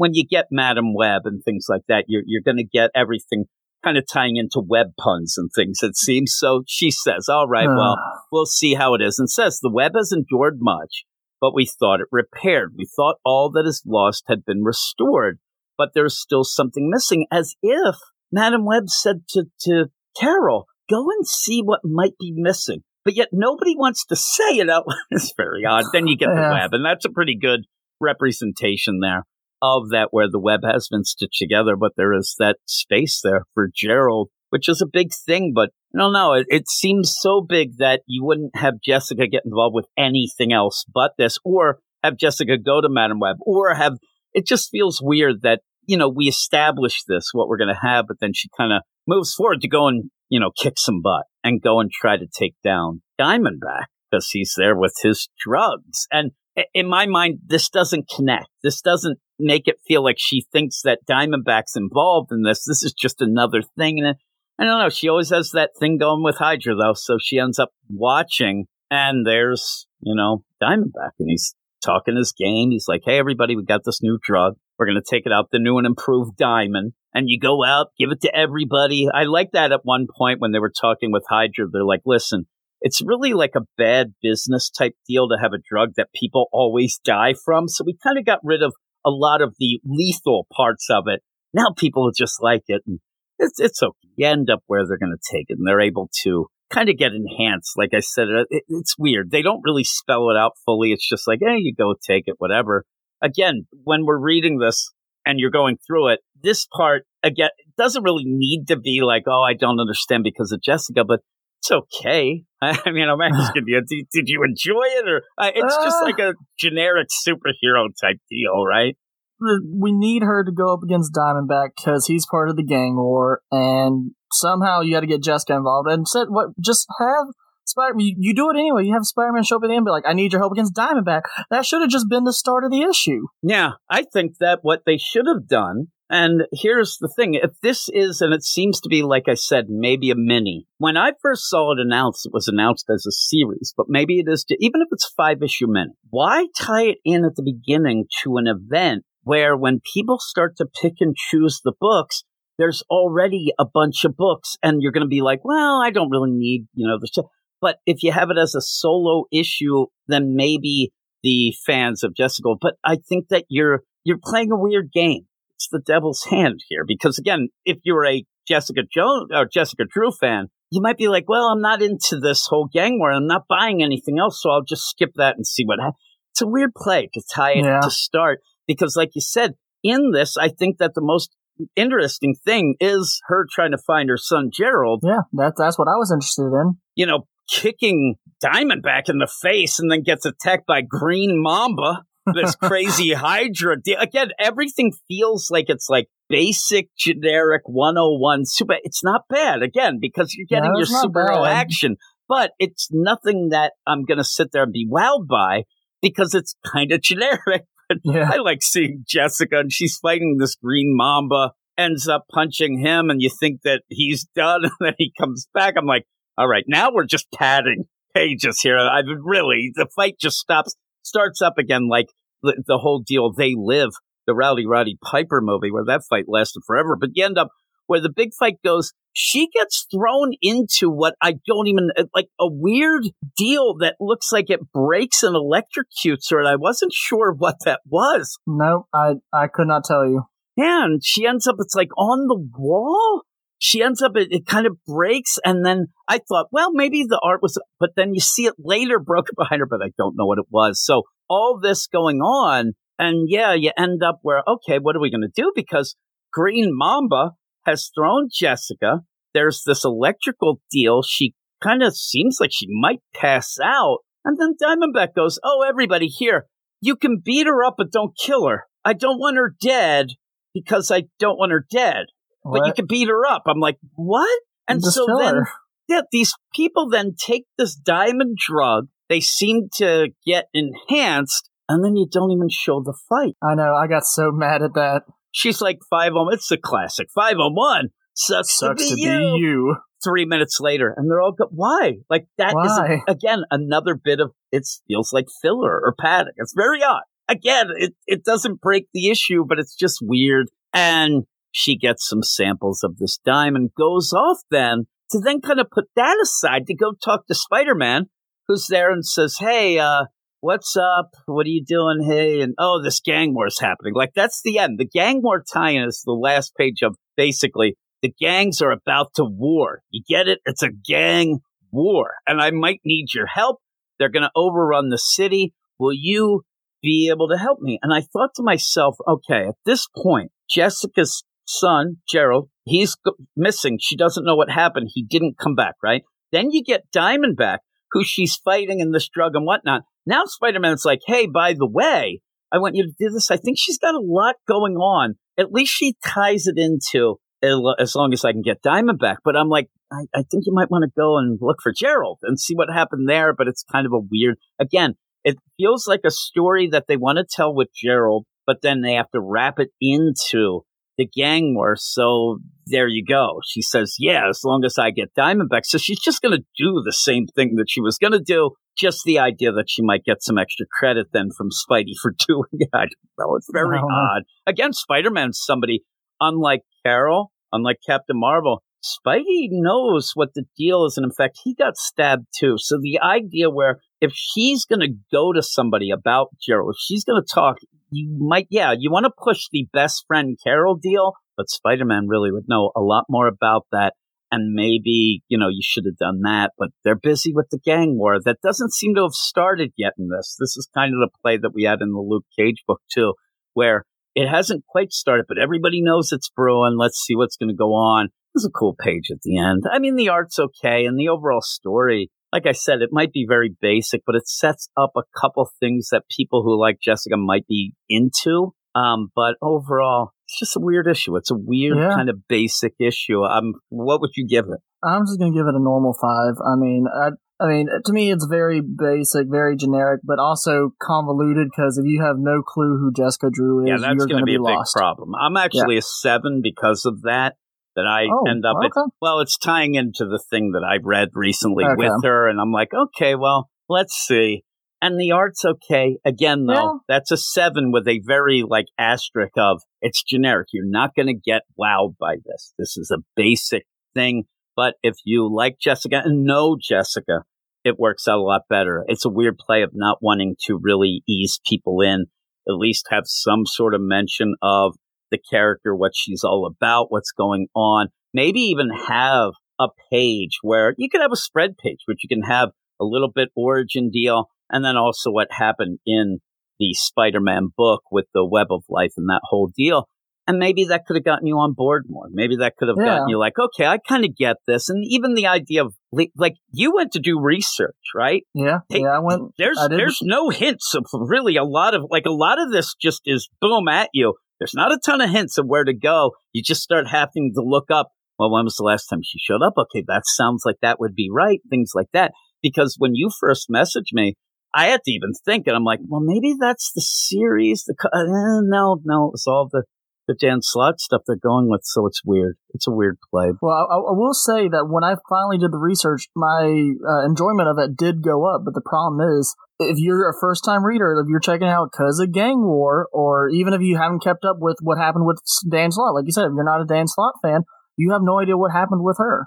when you get Madam Web and things like that, you're, you're going to get everything kind of tying into web puns and things, it seems. So she says, all right, uh. well, we'll see how it is. And says, the web has endured much, but we thought it repaired. We thought all that is lost had been restored, but there's still something missing, as if Madam Web said to, to Carol, go and see what might be missing. But yet nobody wants to say it out. it's very odd. Then you get yeah. the web, and that's a pretty good representation there of that where the web has been stitched together, but there is that space there for Gerald, which is a big thing. But I don't know. It, it seems so big that you wouldn't have Jessica get involved with anything else but this, or have Jessica go to Madam Web, or have it just feels weird that you know we established this what we're going to have, but then she kind of moves forward to go and you know kick some butt and go and try to take down Diamondback because he's there with his drugs and in my mind, this doesn't connect. This doesn't make it feel like she thinks that Diamondback's involved in this. This is just another thing. And I don't know. She always has that thing going with Hydra, though. So she ends up watching, and there's, you know, Diamondback, and he's talking his game. He's like, hey, everybody, we got this new drug. We're going to take it out, the new and improved Diamond. And you go out, give it to everybody. I like that at one point when they were talking with Hydra. They're like, listen, it's really like a bad business type deal to have a drug that people always die from. So we kind of got rid of a lot of the lethal parts of it. Now people just like it. And it's, it's okay. You end up where they're going to take it and they're able to kind of get enhanced. Like I said, uh, it, it's weird. They don't really spell it out fully. It's just like, hey, you go take it, whatever. Again, when we're reading this and you're going through it, this part, again, doesn't really need to be like, oh, I don't understand because of Jessica, but it's okay. I mean, I'm asking you, did, did you enjoy it? Or uh, it's uh, just like a generic superhero type deal, right? We need her to go up against Diamondback because he's part of the gang war, and somehow you got to get Jessica involved. And said, what? Just have Spider. You, you do it anyway. You have Spider Man show up at the end, be like, "I need your help against Diamondback." That should have just been the start of the issue. Yeah, I think that what they should have done. And here's the thing: if this is, and it seems to be, like I said, maybe a mini. When I first saw it announced, it was announced as a series, but maybe it is. even if it's five issue mini, why tie it in at the beginning to an event where when people start to pick and choose the books, there's already a bunch of books and you're going to be like, well, I don't really need, you know, the But if you have it as a solo issue, then maybe the fans of Jessica, but I think that you're, you're playing a weird game. It's the devil's hand here because again, if you're a Jessica Jones or uh, Jessica Drew fan, you might be like, well, I'm not into this whole gang war. I'm not buying anything else. So I'll just skip that and see what happens. It's a weird play to tie it yeah. to start because like you said, in this, I think that the most interesting thing is her trying to find her son Gerald. Yeah, that's that's what I was interested in. You know, kicking Diamondback in the face and then gets attacked by Green Mamba, this crazy Hydra. Again, everything feels like it's like basic generic 101 super. It's not bad again because you're getting your superhero action, but it's nothing that I'm going to sit there and be wowed by because it's kind of generic. Yeah. I like seeing Jessica and she's fighting this green mamba, ends up punching him, and you think that he's done, and then he comes back. I'm like, all right, now we're just padding pages here. I've really, the fight just stops, starts up again like the, the whole deal. They live the Rowdy Roddy Piper movie where that fight lasted forever, but you end up where the big fight goes she gets thrown into what I don't even uh, like a weird deal that looks like it breaks and electrocutes her, and I wasn't sure what that was. No, I I could not tell you. Yeah, and she ends up it's like on the wall. She ends up it, it kind of breaks, and then I thought, well, maybe the art was, but then you see it later broken behind her, but I don't know what it was. So all this going on, and yeah, you end up where okay, what are we going to do? Because Green Mamba has thrown Jessica. There's this electrical deal. She kind of seems like she might pass out. And then Diamondback goes, Oh, everybody here, you can beat her up, but don't kill her. I don't want her dead because I don't want her dead. What? But you can beat her up. I'm like, What? And so then, her. yeah, these people then take this diamond drug. They seem to get enhanced, and then you don't even show the fight. I know. I got so mad at that. She's like 501. It's a classic. five 501 sucks, sucks to, be, to you. be, you. Three minutes later, and they're all go- why? Like that why? is again another bit of it feels like filler or padding. It's very odd. Again, it it doesn't break the issue, but it's just weird. And she gets some samples of this dime and goes off then to then kind of put that aside to go talk to Spider Man, who's there and says, "Hey, uh, what's up? What are you doing? Hey, and oh, this gang war is happening. Like that's the end. The gang war tie-in is the last page of basically the gangs are about to war. You get it? It's a gang war, and I might need your help. They're going to overrun the city. Will you be able to help me? And I thought to myself, okay, at this point, Jessica's son, Gerald, he's missing. She doesn't know what happened. He didn't come back, right? Then you get Diamondback, who she's fighting in this drug and whatnot. Now Spider Man's like, hey, by the way, I want you to do this. I think she's got a lot going on. At least she ties it into as long as I can get Diamondback. But I'm like, I, I think you might want to go and look for Gerald and see what happened there. But it's kind of a weird, again, it feels like a story that they want to tell with Gerald, but then they have to wrap it into the gang war. So there you go. She says, yeah, as long as I get Diamondback. So she's just going to do the same thing that she was going to do. Just the idea that she might get some extra credit then from Spidey for doing it. I don't know. It's very uh, odd. Again, Spider Man's somebody, unlike Carol, unlike Captain Marvel, Spidey knows what the deal is. And in fact, he got stabbed too. So the idea where if she's going to go to somebody about Gerald, if she's going to talk, you might, yeah, you want to push the best friend Carol deal, but Spider Man really would know a lot more about that. And maybe, you know, you should have done that, but they're busy with the gang war. That doesn't seem to have started yet in this. This is kind of the play that we had in the Luke Cage book, too, where it hasn't quite started, but everybody knows it's brewing. Let's see what's going to go on. There's a cool page at the end. I mean, the art's okay, and the overall story, like I said, it might be very basic, but it sets up a couple things that people who like Jessica might be into. Um, but overall, it's just a weird issue. It's a weird yeah. kind of basic issue. Um, what would you give it? I'm just gonna give it a normal five. I mean, I, I mean, to me, it's very basic, very generic, but also convoluted because if you have no clue who Jessica Drew is, yeah, that's going to be, a lost. big problem. I'm actually yeah. a seven because of that. That I oh, end up, okay. well, it's tying into the thing that I read recently okay. with her, and I'm like, okay, well, let's see. And the art's okay. Again, though, yeah. that's a seven with a very like asterisk of it's generic. You're not going to get wowed by this. This is a basic thing. But if you like Jessica and know Jessica, it works out a lot better. It's a weird play of not wanting to really ease people in, at least have some sort of mention of the character, what she's all about, what's going on. Maybe even have a page where you could have a spread page, which you can have a little bit origin deal, and then also what happened in the Spider-Man book with the web of life and that whole deal. And maybe that could have gotten you on board more. Maybe that could have yeah. gotten you like, okay, I kind of get this. And even the idea of like you went to do research, right? Yeah, hey, yeah. I went. There's I there's no hints of really a lot of like a lot of this just is boom at you. There's not a ton of hints of where to go. You just start having to look up. Well, when was the last time she showed up? Okay, that sounds like that would be right. Things like that. Because when you first messaged me, I had to even think, and I'm like, well, maybe that's the series. The uh, no, no, it's all the the Dan Slott stuff they're going with, so it's weird. It's a weird play. Well, I, I will say that when I finally did the research, my uh, enjoyment of it did go up. But the problem is, if you're a first time reader, if you're checking out because of Gang War, or even if you haven't kept up with what happened with Dan Slott, like you said, if you're not a Dan Slott fan, you have no idea what happened with her.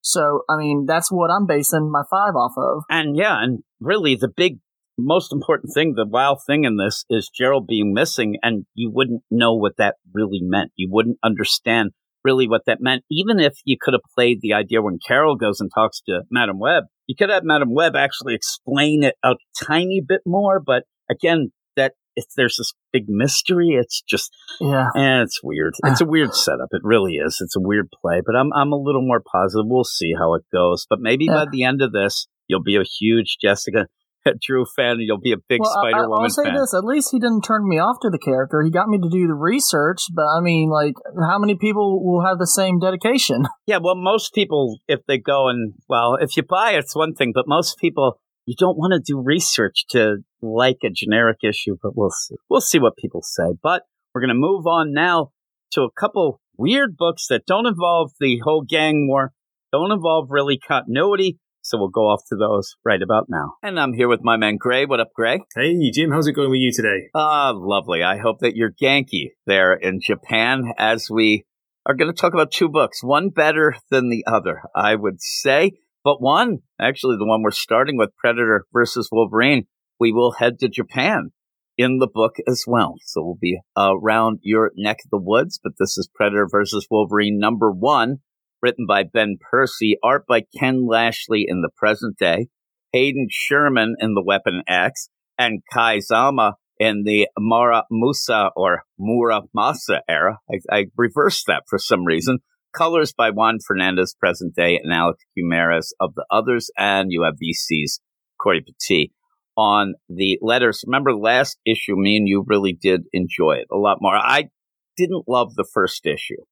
So, I mean, that's what I'm basing my five off of. And yeah, and really the big most important thing, the wow thing in this is Gerald being missing, and you wouldn't know what that really meant. You wouldn't understand really what that meant, even if you could have played the idea when Carol goes and talks to Madam Web. You could have Madam Web actually explain it a tiny bit more, but again, that if there's this big mystery, it's just yeah, and it's weird. It's a weird setup. It really is. It's a weird play, but I'm I'm a little more positive. We'll see how it goes. But maybe yeah. by the end of this, you'll be a huge Jessica Drew fan, and you'll be a big well, Spider Woman I'll say fan. this: at least he didn't turn me off to the character. He got me to do the research, but I mean, like, how many people will have the same dedication? Yeah, well, most people, if they go and well, if you buy it, it's one thing, but most people, you don't want to do research to like a generic issue. But we'll see. We'll see what people say. But we're going to move on now to a couple weird books that don't involve the whole gang war, don't involve really continuity so we'll go off to those right about now. And I'm here with my man Gray. What up, Gray? Hey, Jim. How's it going with you today? Ah, uh, lovely. I hope that you're Genki there in Japan as we are going to talk about two books, one better than the other, I would say. But one, actually, the one we're starting with, Predator versus Wolverine, we will head to Japan in the book as well. So we'll be around your neck of the woods, but this is Predator versus Wolverine number one written by Ben Percy, art by Ken Lashley in the present day, Hayden Sherman in the Weapon X, and Kei Zama in the Mara Musa or Mura Masa era. I, I reversed that for some reason. Colors by Juan Fernandez, present day, and Alex Guimarães of the others. And you have VC's Cory Petit on the letters. Remember last issue, me and you really did enjoy it a lot more. I didn't love the first issue.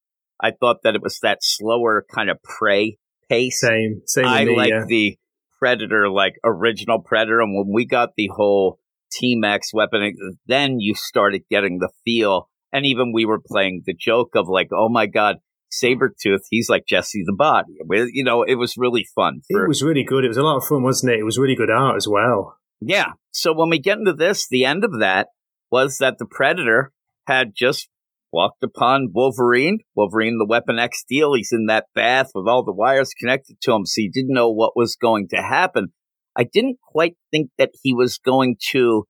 I thought that it was that slower kind of prey pace. Same, same. I like yeah. the Predator, like original Predator. And when we got the whole Team X weapon, then you started getting the feel. And even we were playing the joke of like, oh my God, Sabretooth, he's like Jesse the Body. You know, it was really fun. For, it was really good. It was a lot of fun, wasn't it? It was really good art as well. Yeah. So when we get into this, the end of that was that the Predator had just walked upon Wolverine. Wolverine, the Weapon X deal. He's in that bath with all the wires connected to him. So he didn't know what was going to happen. I didn't quite think that he was going to,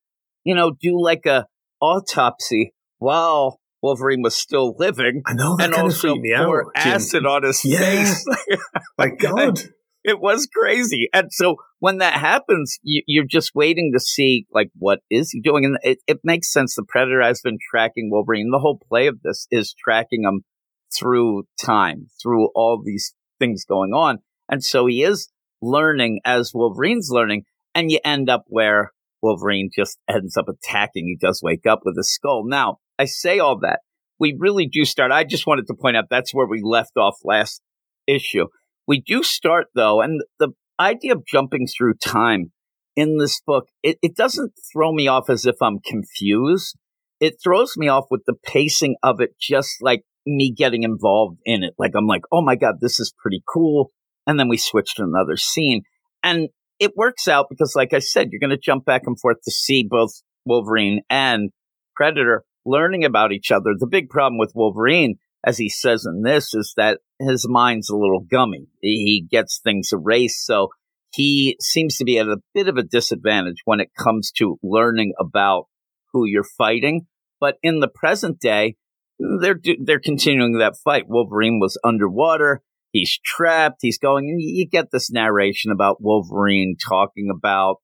you know, do like a autopsy while Wolverine was still living. I know that and also me out. pour Jim. acid on his Yeah. face. My God. It was crazy. And so when that happens, you, you're just waiting to see like what is he doing, and it, it makes sense. The Predator has been tracking Wolverine. The whole play of this is tracking him through time, through all these things going on, and so he is learning as Wolverine's learning, and you end up where Wolverine just ends up attacking. He does wake up with a skull. Now I say all that. We really do start. I just wanted to point out that's where we left off last issue. We do start though, and the idea of jumping through time in this book, it, it doesn't throw me off as if I'm confused. It throws me off with the pacing of it, just like me getting involved in it. Like I'm like, oh my God, this is pretty cool. And then we switch to another scene. And it works out because, like I said, you're going to jump back and forth to see both Wolverine and Predator learning about each other. The big problem with Wolverine, as he says in this, is that his mind's a little gummy. He gets things erased. So he seems to be at a bit of a disadvantage when it comes to learning about who you're fighting. But in the present day, they're they're continuing that fight. Wolverine was underwater. He's trapped. He's going, and you get this narration about Wolverine talking about,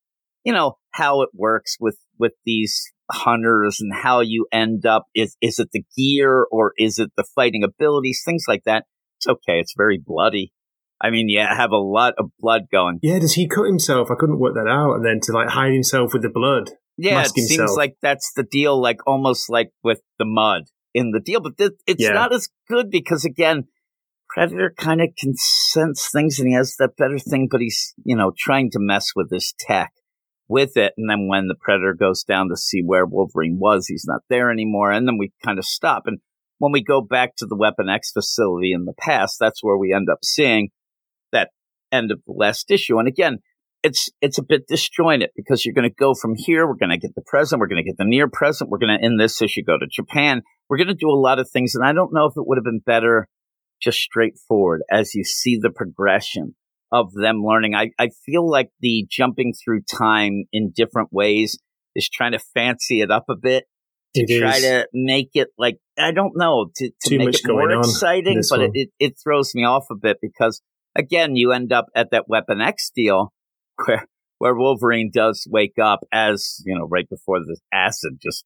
you know, how it works with with these hunters and how you end up. Is is it the gear or is it the fighting abilities? Things like that. It's okay. It's very bloody. I mean, yeah, have a lot of blood going. Yeah, does he cut himself? I couldn't work that out. And then to like hide himself with the blood. Yeah, it seems like that's the deal. Like almost like with the mud in the deal, but th- it's Yeah. not as good because again, Predator kind of can sense things and he has that better thing, but he's you know trying to mess with his tech with it. And then when the Predator goes down to see where Wolverine was, he's not there anymore. And then we kind of stop. And when we go back to the Weapon X facility in the past, that's where we end up seeing that end of the last issue. And again, it's it's a bit disjointed because you're going to go from here. We're going to get the present. We're going to get the near present. We're going to in this issue go to Japan. We're going to do a lot of things, and I don't know if it would have been better just straightforward as you see the progression of them learning. I, I feel like the jumping through time in different ways is trying to fancy it up a bit to It try to make it like I don't know to, to make it more exciting, but it, it it throws me off a bit because again you end up at that Weapon X deal where where Wolverine does wake up as you know right before the acid just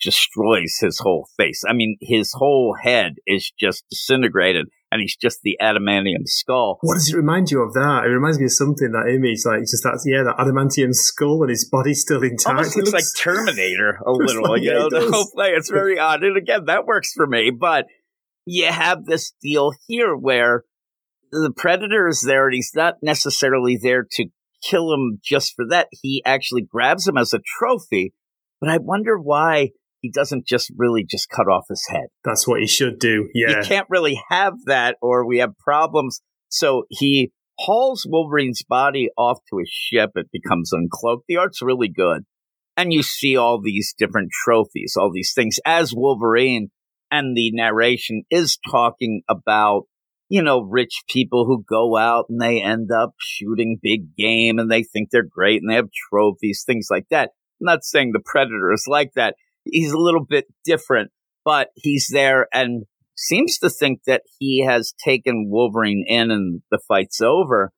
destroys his whole face. I mean his whole head is just disintegrated and he's just the adamantium skull. What does it remind you of that? It reminds me of something, that image, like just that, yeah, that adamantium skull and his body's still intact. almost It looks, like Terminator a little. like- you know, it the whole play. It's very odd, and again, that works for me. But you have this deal here where the predator is there, and he's not necessarily there to kill him just for that. He actually grabs him as a trophy. But I wonder why he doesn't just really just cut off his head. That's what he should do. Yeah. You can't really have that, or we have problems. So he hauls Wolverine's body off to his ship. It becomes uncloaked. The art's really good. And you see all these different trophies, all these things as Wolverine and the narration is talking about, you know, rich people who go out and they end up shooting big game and they think they're great and they have trophies, things like that. I'm not saying the Predator is like that. He's a little bit different, but he's there and seems to think that he has taken Wolverine in and the fight's over.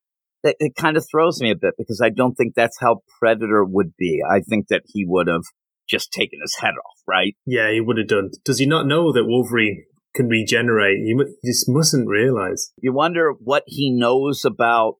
That it kind of throws me a bit because I don't think that's how Predator would be. I think that he would have just taken his head off, right? Yeah, he would have done. Does he not know that Wolverine can regenerate? He just mustn't realize. You wonder what he knows about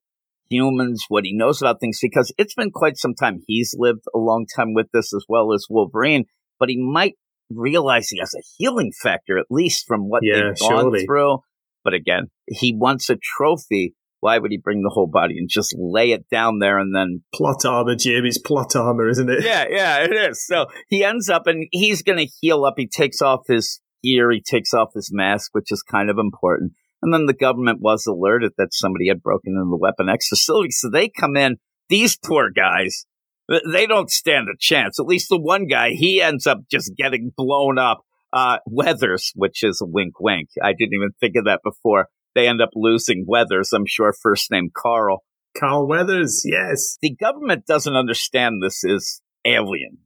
humans, what he knows about things, because it's been quite some time. He's lived a long time with this as well as Wolverine, but he might realize he has a healing factor, at least from what Yeah, they've gone surely. through. But again, he wants a trophy Why would he bring the whole body and just lay it down there and then plot armor, Jim? It's plot armor, isn't it? Yeah, yeah, it is. So he ends up and he's going to heal up. He takes off his gear, he takes off his mask, which is kind of important. And then the government was alerted that somebody had broken into the Weapon X facility. So they come in. These poor guys, they don't stand a chance. At least the one guy, he ends up just getting blown up. Uh, Weathers, which is a wink wink. I didn't even think of that before they end up losing Weathers, I'm sure first name Carl. Carl Weathers, yes. The government doesn't understand this is alien.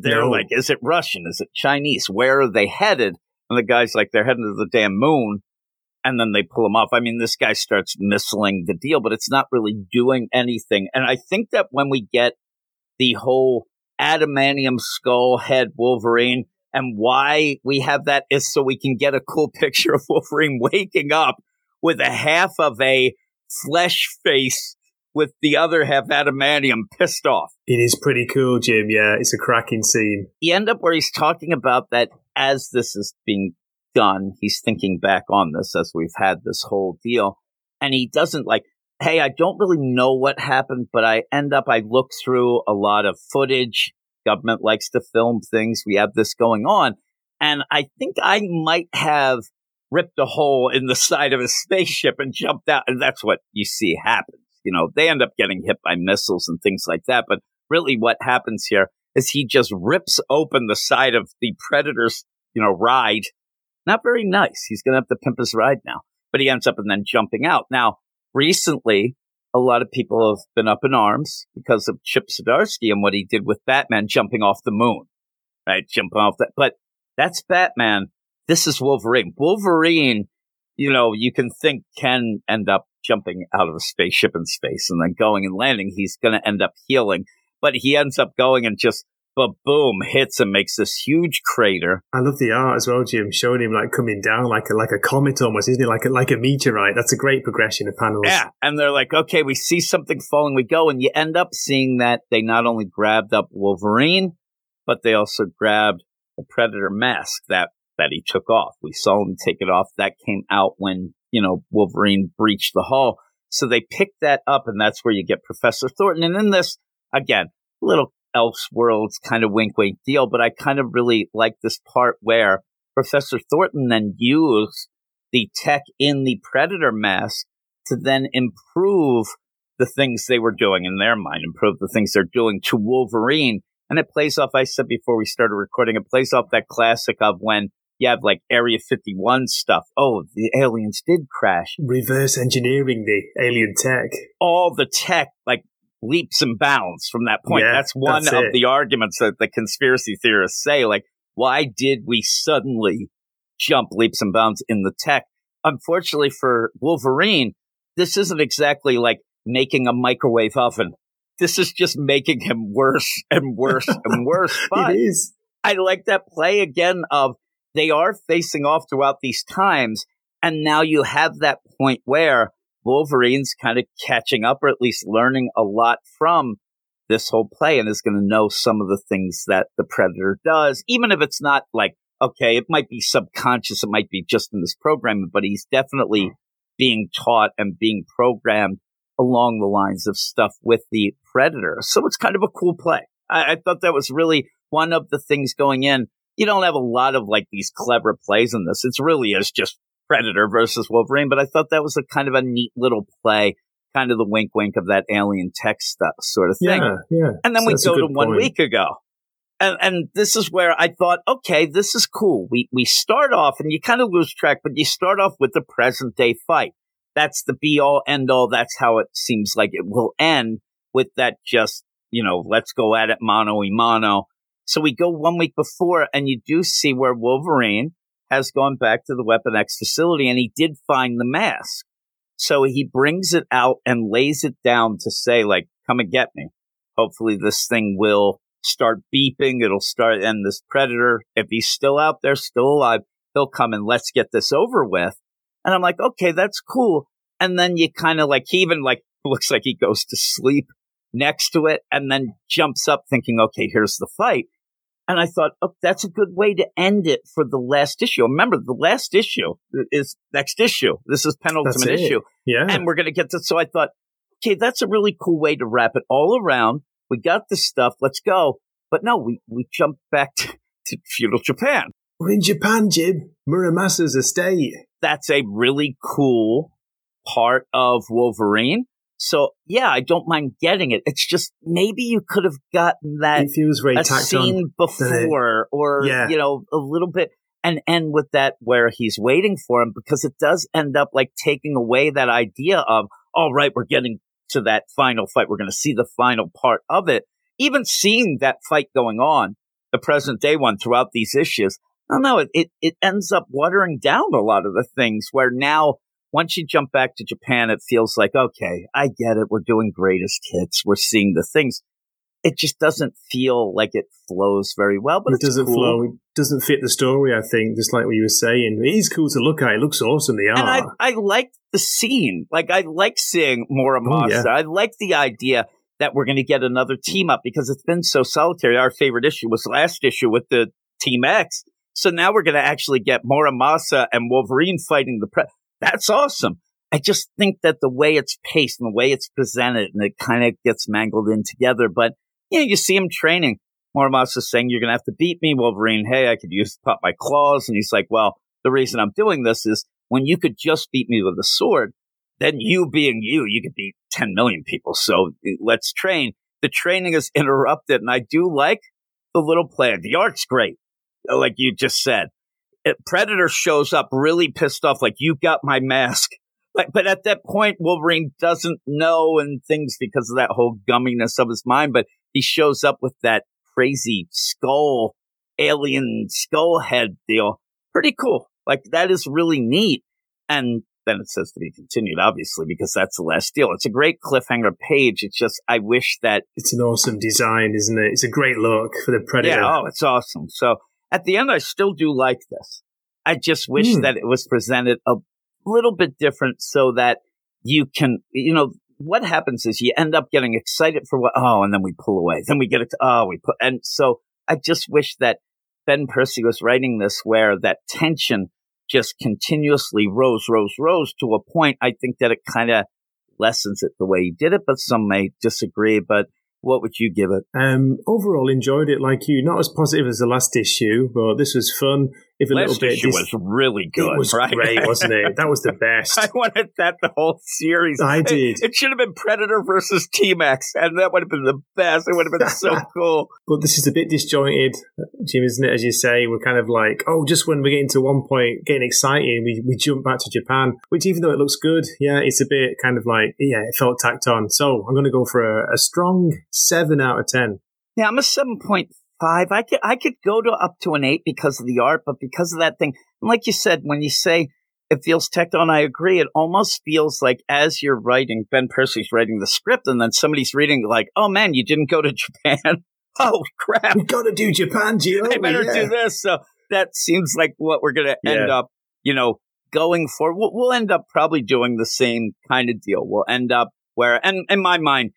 They're no. like, is it Russian? Is it Chinese? Where are they headed? And the guy's like, they're heading to the damn moon. And then they pull him off. I mean, this guy starts missiling the deal, but it's not really doing anything. And I think that when we get the whole adamantium skull head Wolverine, and why we have that is so we can get a cool picture of Wolverine waking up with a half of a flesh face with the other half adamantium pissed off. It is pretty cool, Jim. Yeah, it's a cracking scene. You end up where he's talking about that as this is being done, he's thinking back on this as we've had this whole deal. And he doesn't like, hey, I don't really know what happened, but I end up, I look through a lot of footage. Government likes to film things. We have this going on. And I think I might have ripped a hole in the side of a spaceship and jumped out. And that's what you see happens. You know, they end up getting hit by missiles and things like that. But really what happens here is he just rips open the side of the Predator's, you know, ride. Not very nice. He's going to have to pimp his ride now, but he ends up and then jumping out. Now, recently, a lot of people have been up in arms because of Chip Zdarsky and what he did with Batman jumping off the moon, right? Jumping off that. But that's Batman this is Wolverine. Wolverine, you know, you can think can end up jumping out of a spaceship in space and then going and landing. He's going to end up healing, but he ends up going and just but boom hits and makes this huge crater. I love the art as well, Jim, showing him like coming down like a like a comet almost, isn't it? Like a like a meteorite. That's a great progression of panels. Yeah, and they're like, okay, we see something falling, we go, and you end up seeing that they not only grabbed up Wolverine, but they also grabbed the Predator mask that that he took off. We saw him take it off. That came out when, you know, Wolverine breached the hull. So they picked that up, and that's where you get Professor Thornton. And in this, again, little Elseworlds kind of wink wink deal, but I kind of really like this part where Professor Thornton then used the tech in the Predator mask to then improve the things they were doing in their mind, improve the things they're doing to Wolverine. And it plays off, I said before we started recording, it plays off that classic of when you have like Area 51 stuff. Oh, the aliens did crash. Reverse engineering the alien tech. All the tech, like leaps and bounds from that point. Yeah, that's one that's of it. the arguments that the conspiracy theorists say. Like, why did we suddenly jump leaps and bounds in the tech? Unfortunately for Wolverine, this isn't exactly like making a microwave oven. This is just making him worse and worse and worse. But it is. I like that play again of they are facing off throughout these times. And now you have that point where Wolverine's kind of catching up or at least learning a lot from this whole play and is going to know some of the things that the Predator does, even if it's not like, okay, it might be subconscious, it might be just in this program, but he's definitely hmm. being taught and being programmed along the lines of stuff with the Predator. So it's kind of a cool play. I, I thought that was really one of the things going in you don't have a lot of like these clever plays in this. It's really is just Predator versus Wolverine, but I thought that was a kind of a neat little play, kind of the wink wink of that alien tech stuff sort of thing. Yeah, yeah. And then so we go to one week ago. And, and this is where I thought, okay, this is cool. We, we start off and you kind of lose track, but you start off with the present day fight. That's the be all end all. That's how it seems like it will end with that just, you know, let's go at it mano y mano so we go one week before, and you do see where Wolverine has gone back to the Weapon X facility, and he did find the mask. So he brings it out and lays it down to say, like, come and get me. Hopefully, this thing will start beeping. It'll start, and this predator, if he's still out there, still alive, he'll come and let's get this over with. And I'm like, okay, that's cool. And then you kind of like, he even like looks like he goes to sleep next to it and then jumps up thinking, okay, here's the fight. And I thought, oh, that's a good way to end it for the last issue. Remember, the last issue is next issue. This is penultimate issue. Yeah. And we're going to get to, so I thought, okay, that's a really cool way to wrap it all around. We got the stuff. Let's go. But no, we, we jumped back to, to feudal Japan. We're in Japan, Jim. Muramasa's estate. That's a really cool part of Wolverine. So yeah, I don't mind getting it. It's just maybe you could have gotten that It feels very a scene before, or Yeah. you know, a little bit, and end with that where he's waiting for him because it does end up like taking away that idea of, all right, we're getting to that final fight. We're going to see the final part of it. Even seeing that fight going on, the present day one throughout these issues, I don't know. It, it it ends up watering down a lot of the things where now. Once you jump back to Japan, it feels like, okay, I get it. We're doing greatest hits. We're seeing the things it just doesn't feel like it flows very well. But it doesn't cool. flow. It doesn't fit the story. I think, just like what you were saying, it is cool to look at. It looks awesome. The And I, art. I like the scene. Like I like seeing Muramasa. Oh, yeah. I like the idea that we're going to get another team up because it's been so solitary. Our favorite issue was last issue with the Team X. So now we're going to actually get Muramasa and Wolverine fighting the pre. That's awesome. I just think that the way it's paced and the way it's presented and it kind of gets mangled in together. But you know, you see him training. Muramasa saying, you're going to have to beat me, Wolverine. Hey, I could use pop my claws. And he's like, well, the reason I'm doing this is when you could just beat me with a sword, then you being you, you could beat 10 million people. So eh, let's train. The training is interrupted. And I do like the little play. The art's great. Like you just said, Predator shows up really pissed off. Like you got my mask. Like, but at that point, Wolverine doesn't know and things because of that whole gumminess of his mind. But he shows up with that crazy skull, alien skull head deal. Pretty cool. Like that is really neat. And then it says to be continued, obviously, because that's the last deal. It's a great cliffhanger page. It's just, I wish that, it's an awesome design, isn't it? It's a great look for the Predator. yeah, oh, it's awesome. So at the end, I still do like this. I just wish Hmm. that it was presented a little bit different so that you can, you know, what happens is you end up getting excited for what, oh, and then we pull away. Then we get it, to, oh, we put, and so I just wish that Ben Percy was writing this where that tension just continuously rose, rose, rose to a point. I think that it kind of lessens it the way he did it, but some may disagree. But what would you give it? Um, overall, enjoyed it like you. Not as positive as the last issue, but this was fun. If a Last little bit, issue dis- was really good, it was right? great, wasn't it? That was the best. I wanted that the whole series. I It- did. It, should have been Predator versus Team X, and that would have been the best. It would have been so cool. But this is a bit disjointed, Jim, isn't it? As you say, we're kind of like, oh, just when we're getting to one point, getting excited, we, we jump back to Japan, which even though it looks good, yeah, it's a bit kind of like, yeah, it felt tacked on. So I'm going to go for a, a strong 7 out of 10. Yeah, I'm a seven point five. I could I could go to up to an eight because of the art, but because of that thing, and like you said, when you say it feels tacked on, I agree. It almost feels like as you're writing, Ben Percy's writing the script, and then somebody's reading like, "Oh man, you didn't go to Japan." Oh crap! We've got to do Japan, Gio. I better yeah. do this. So that seems like what we're going to end Yeah. up, you know, going for. We'll, we'll end up probably doing the same kind of deal. We'll end up where, and in my mind,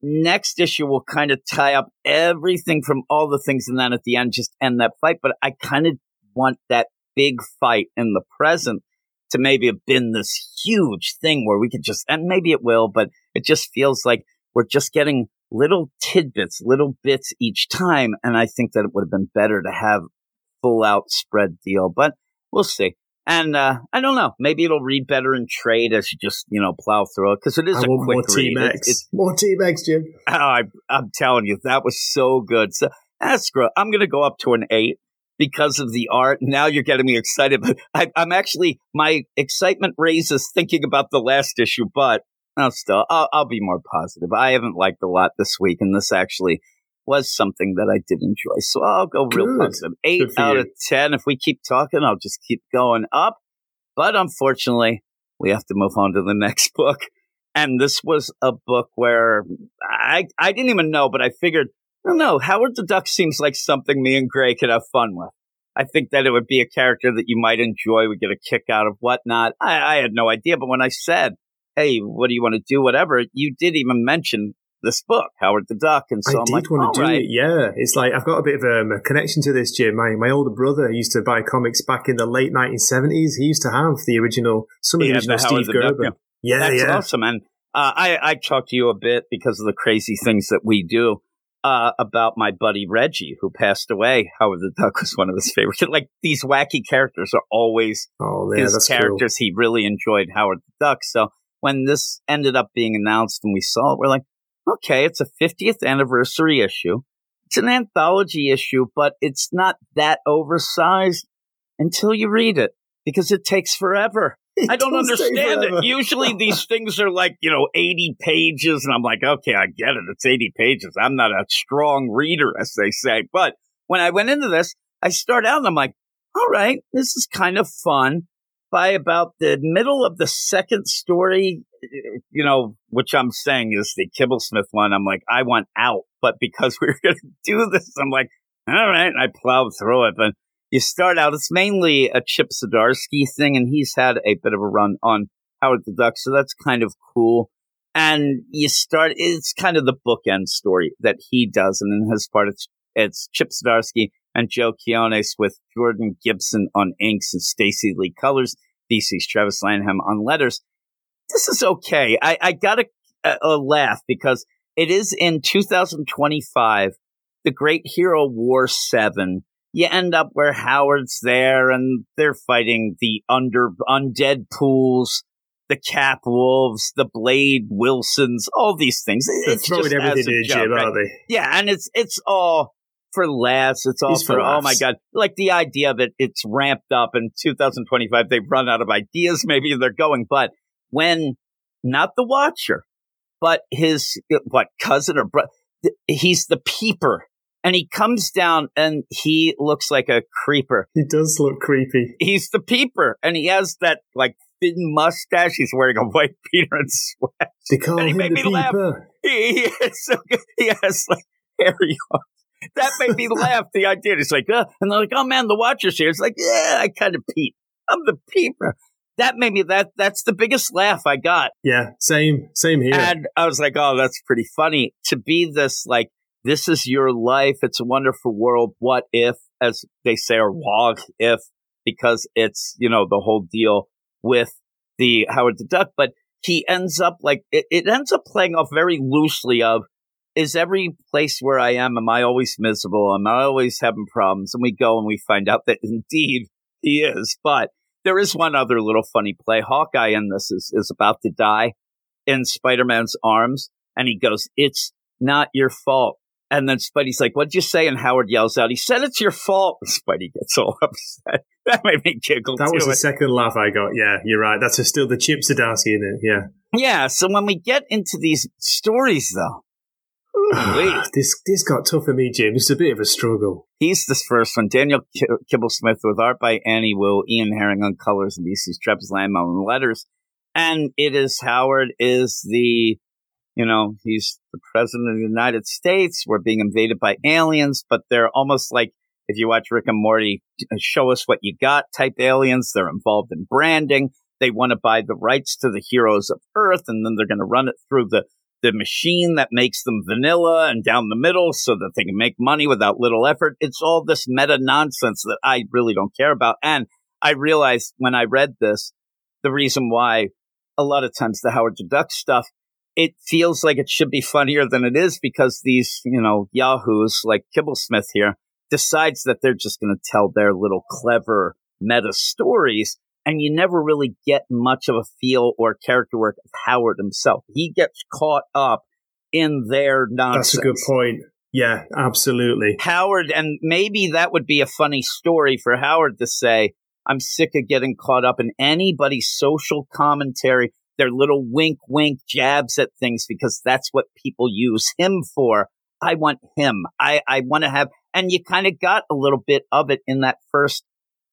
next issue will kind of tie up everything from all the things and then at the end just end that fight. But I kind of want that big fight in the present to maybe have been this huge thing where we could just, and maybe it will, but it just feels like we're just getting little tidbits, little bits each time. And I think that it would have been better to have full out spread deal, but we'll see. And uh, I don't know. Maybe it'll read better in trade as you just you know plow through it because it is I a quick more read. It- X. it's- More Team X, Jim. oh, I, I'm telling you, that was so good. So that's. I'm going to go up to an eight because of the art. Now you're getting me excited, but I, I'm actually my excitement raises thinking about the last issue. But no, still, I'll, I'll be more positive. I haven't liked a lot this week, and this actually was something that I did enjoy. So I'll go real Good. positive. Eight out you. of ten. If we keep talking, I'll just keep going up. But unfortunately, we have to move on to the next book. And this was a book where I I didn't even know, but I figured, I don't know, Howard the Duck seems like something me and Gray could have fun with. I think that it would be a character that you might enjoy, would get a kick out of whatnot. I, I had no idea, but when I said, hey, what do you want to do, whatever, you did even mention this book, Howard the Duck. And so I am did like, want to do right. it. Yeah, it's like I've got a bit of um, a connection to this, Jim. My my older brother used to buy comics back in the late 1970s. He used to have the original, some of the Yeah, original the Steve the Duck, Gerber. Yeah, That's yeah. awesome. And uh, I, I talked to you a bit because of the crazy things that we do uh, about my buddy Reggie, who passed away. Howard the Duck was one of his favorites. Like these wacky characters are always Oh, yeah, his that's cool. characters. He really enjoyed Howard the Duck. So when this ended up being announced and we saw it, we're like, okay, it's a 50th anniversary issue. It's an anthology issue, but it's not that oversized until you read it because it takes forever. I don't understand it. Usually these things are like, you know, 80 pages, and I'm like, okay, I get it. It's 80 pages. I'm not a strong reader, as they say. But when I went into this, I start out and I'm like, all right, this is kind of fun. By about the middle of the second story, you know, which I'm saying is the Kibblesmith one, I'm like, I want out. But because we are going to do this, I'm like, all right. And I plowed through it. But you start out, it's mainly a Chip Zdarsky thing, and he's had a bit of a run on Howard the Duck, so that's kind of cool. And you start, it's kind of the bookend story that he does, and in his part, it's, it's Chip Zdarsky and Joe Quinones with Jordan Gibson on inks and Stacy Lee colors, VC's Travis Lanham on letters. This is okay. I, I got a, a, laugh because it is in 2025, the Great Hero War 7 you end up where Howard's there and they're fighting the under undead pools, the Cap Wolves, the Blade Wilsons, all these things. It- They're It's throwing everything a in, joke, right? Yeah, and it's it's all for laughs. It's all for for, oh my god, like the idea of it. It's ramped up in 2025. They've run out of ideas. Maybe they're going, but when not the Watcher, but his what cousin or brother, he's the Peeper. And he comes down and he looks like a creeper. He does look creepy. He's the peeper and he has that like thin mustache. He's wearing a white Peter and sweat. They call And he him made the me laugh. Peeper. He, he, is so he has like hairy arms. That made me laugh. The idea. It's like, uh, and they're like, oh man, the Watcher's here. It's like, yeah, I kind of peep. I'm the peeper. That made me, that, that's the biggest laugh I got. Yeah, same, same here. And I was like, oh, that's pretty funny to be this like, this is your life. It's a wonderful world. What if, as they say, or what if, because it's, you know, the whole deal with the Howard the Duck. But he ends up like, it, it ends up playing off very loosely of, is every place where I am, am I always miserable? Am I always having problems? And we go and we find out that indeed he is. But there is one other little funny play. Hawkeye in this is, is about to die in Spider Man's arms. And he goes, It's not your fault. And then Spidey's like, What'd you say? And Howard yells out, He said it's your fault. And Spidey gets all upset. That made me giggle that was the second laugh I got. Yeah, you're right. That's still the Chip Zdarsky in it. Yeah. yeah. So when we get into these stories, though, ooh-wee. this this got tough for me, Jim. It's a bit of a struggle. He's this first one. Daniel Kibblesmith with art by Annie Wu, Ian Herring on colors, and VC's Travis Lamb on letters. And it is Howard is the, you know, he's the president of the United States. We're being invaded by aliens, but they're almost like if you watch Rick and Morty, uh, show us what you got type aliens. They're involved in branding. They want to buy the rights to the heroes of Earth, and then they're going to run it through the the machine that makes them vanilla and down the middle so that they can make money without little effort. It's all this meta nonsense that I really don't care about. And I realized when I read this, the reason why a lot of times the Howard the Duck stuff, it feels like it should be funnier than it is because these, you know, yahoos like Kibblesmith here decides that they're just going to tell their little clever meta stories and you never really get much of a feel or character work of Howard himself. He gets caught up in their nonsense. That's a good point. Yeah, absolutely. Howard, and maybe that would be a funny story for Howard to say, I'm sick of getting caught up in anybody's social commentary, their little wink wink jabs at things because that's what people use him for. I want him. I, I want to have, and you kind of got a little bit of it in that first,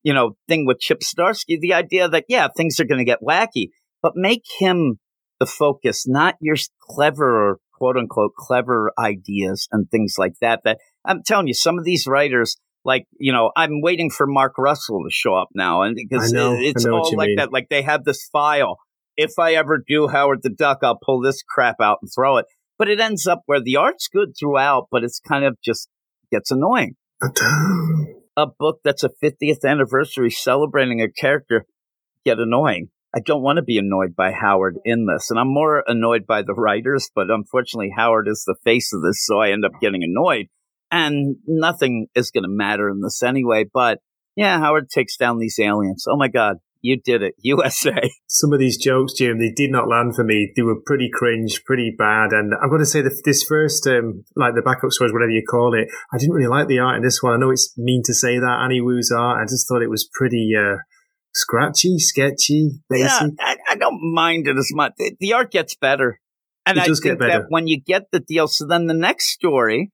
you know, thing with Chip Zdarsky, the idea that, yeah, things are going to get wacky, but make him the focus, not your clever quote unquote clever ideas and things like that. That I'm telling you, some of these writers, like, you know, I'm waiting for Mark Russell to show up now. And because know, it's I know what all like mean. that. Like they have this file. If I ever do Howard the Duck, I'll pull this crap out and throw it. But it ends up where the art's good throughout, but it's kind of just gets annoying. Uh, a book that's a 50th anniversary celebrating a character get annoying. I don't want to be annoyed by Howard in this. And I'm more annoyed by the writers, but unfortunately, Howard is the face of this, so I end up getting annoyed. And nothing is going to matter in this anyway. But yeah, Howard takes down these aliens. Oh my God, you did it, USA. Some of these jokes, Jim, they did not land for me. They were pretty cringe, pretty bad. And I've got to say, that this first, um, like the backup stories, whatever you call it, I didn't really like the art in this one. I know it's mean to say that, Annie Wu's art. I just thought it was pretty, uh, scratchy, sketchy, basic. Yeah, I, I, don't mind it as much. The, the art gets better. And it I does think get better. that when you get the deal, so then the next story,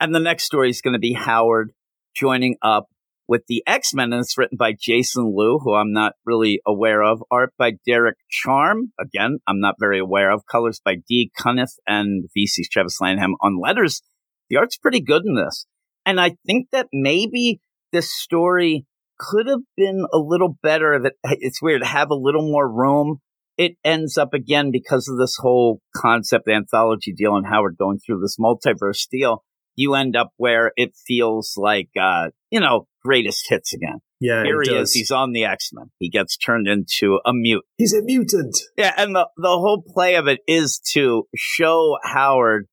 and the next story is going to be Howard joining up with the X Men, and it's written by Jason Loo, who I'm not really aware of. Art by Derek Charm, again, I'm not very aware of. Colors by Dee Cunniffe and VC's Travis Lanham on letters. The art's pretty good in this. And I think that maybe this story could have been a little better. That it's weird, to have a little more room. It ends up again because of this whole concept anthology deal and Howard going through this multiverse deal. You end up where it feels like, uh, you know, greatest hits again. Yeah, Here he does. is. He's on the X Men. He gets turned into a mute. He's a mutant. Yeah, and the the whole play of it is to show Howard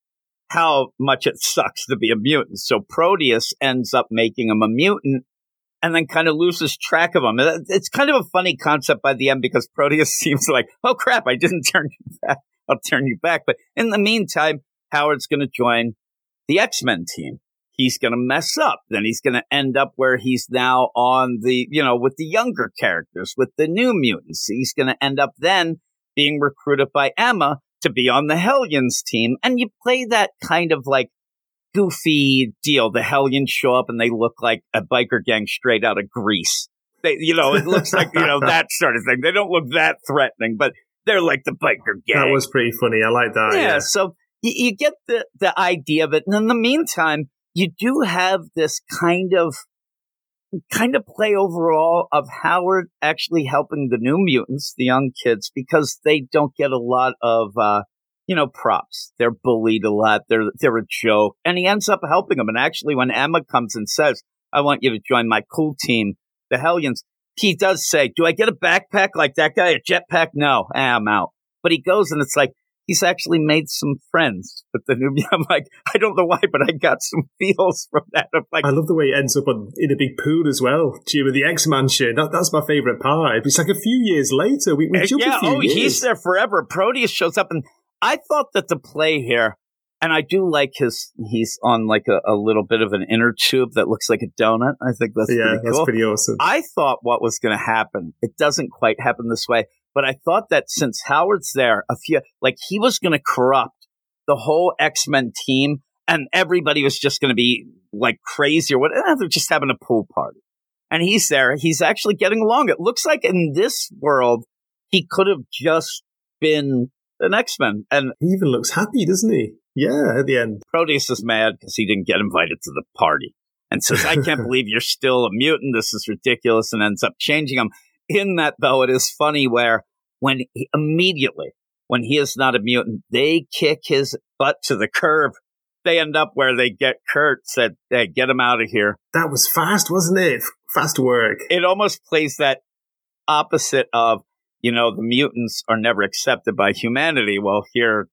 how much it sucks to be a mutant. So Proteus ends up making him a mutant and then kind of loses track of him. It's kind of a funny concept by the end because Proteus seems like, oh crap, I didn't turn you back. I'll turn you back. But in the meantime, Howard's going to join the X Men team. He's going to mess up. Then he's going to end up where he's now on the, you know, with the younger characters, with the new mutants. He's going to end up then being recruited by Emma to be on the Hellions team. And you play that kind of like goofy deal. The Hellions show up and they look like a biker gang straight out of Greece. They, you know, it looks like, you know, that sort of thing. They don't look that threatening, but they're like the biker gang. That was pretty funny. I like that. yeah, Yeah. so you, you get the, the idea of it. And in the meantime, you do have this kind of kind of play overall of Howard actually helping the new mutants, the young kids, because they don't get a lot of uh, you know, props. They're bullied a lot. They're they're a joke. And he ends up helping them. And actually when Emma comes and says, I want you to join my cool team, the Hellions, he does say, Do I get a backpack like that guy? A jetpack? No, I'm out. But he goes and it's like he's actually made some friends with the new. I'm like, I don't know why, but I got some feels from that. I'm like, I love the way it ends up on, in a big pool as well. Gee, with the X Mansion. That, that's my favourite part. It's like a few years later. We, we Uh, jump yeah, a few oh, years. he's there forever. Proteus shows up, and I thought that the play here, and I do like his. He's on like a, a little bit of an inner tube that looks like a donut. I think that's yeah, pretty that's pretty awesome. I thought what was going to happen. It doesn't quite happen this way, but I thought that since Howard's there, a few like he was going to corrupt the whole X Men team, and everybody was just going to be like crazy or whatever. They're just having a pool party, and he's there. He's actually getting along. It looks like in this world he could have just been an X Men, and He even looks happy, doesn't he? Yeah, at the end. Proteus is mad because he didn't get invited to the party and says, I can't believe you're still a mutant. This is ridiculous. And ends up changing him. In that, though, it is funny where when he, immediately when he is not a mutant, they kick his butt to the curb. They end up where they get Kurt said, Hey, get him out of here. That was fast, wasn't it? Fast work. It almost plays that opposite of, you know, the mutants are never accepted by humanity. Well, here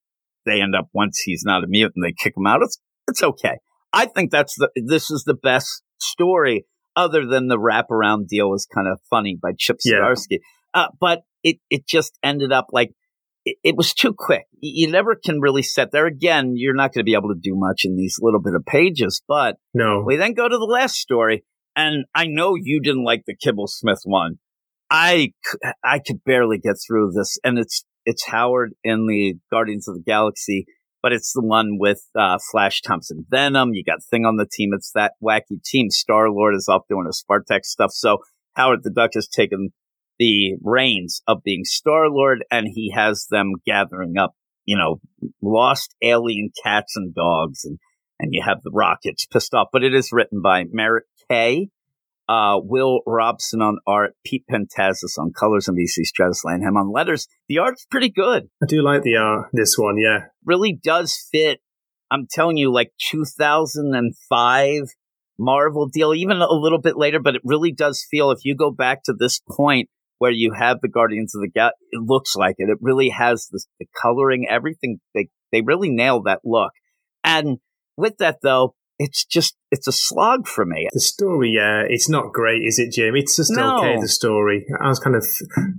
they end up once he's not a mutant, they kick him out. It's it's okay. I think that's the this is the best story, other than the wraparound deal was kind of funny by Chip Yeah. Zdarsky. Uh, but it it just ended up like it, it was too quick. You, you never can really set there again. You're not going to be able to do much in these little bit of pages, but No. we then go to the last story, and I know you didn't like the Kibblesmith one. I I could barely get through this, and it's it's Howard in the Guardians of the Galaxy, but it's the one with uh, Flash Thompson Venom. You got Thing on the team. It's that wacky team. Star Lord is off doing his Spartax stuff. So Howard the Duck has taken the reins of being Star Lord, and he has them gathering up, you know, lost alien cats and dogs and and you have the Rockets pissed off. But it is written by Merritt K, Uh, Will Robson on art, Pete Pantazis on colors, and VC's Travis Lanham on letters. The art's pretty good. I do like the art, this one, yeah. Really does fit. I'm telling you, like 2005 Marvel deal, even a little bit later, but it really does feel if you go back to this point where you have the Guardians of the Galaxy, it looks like it. It really has this, the coloring, everything. They, they really nailed that look. And with that though, it's just it's a slog for me. The story, yeah, it's not great, is it, Jim? It's just No. okay. The story. I was kind of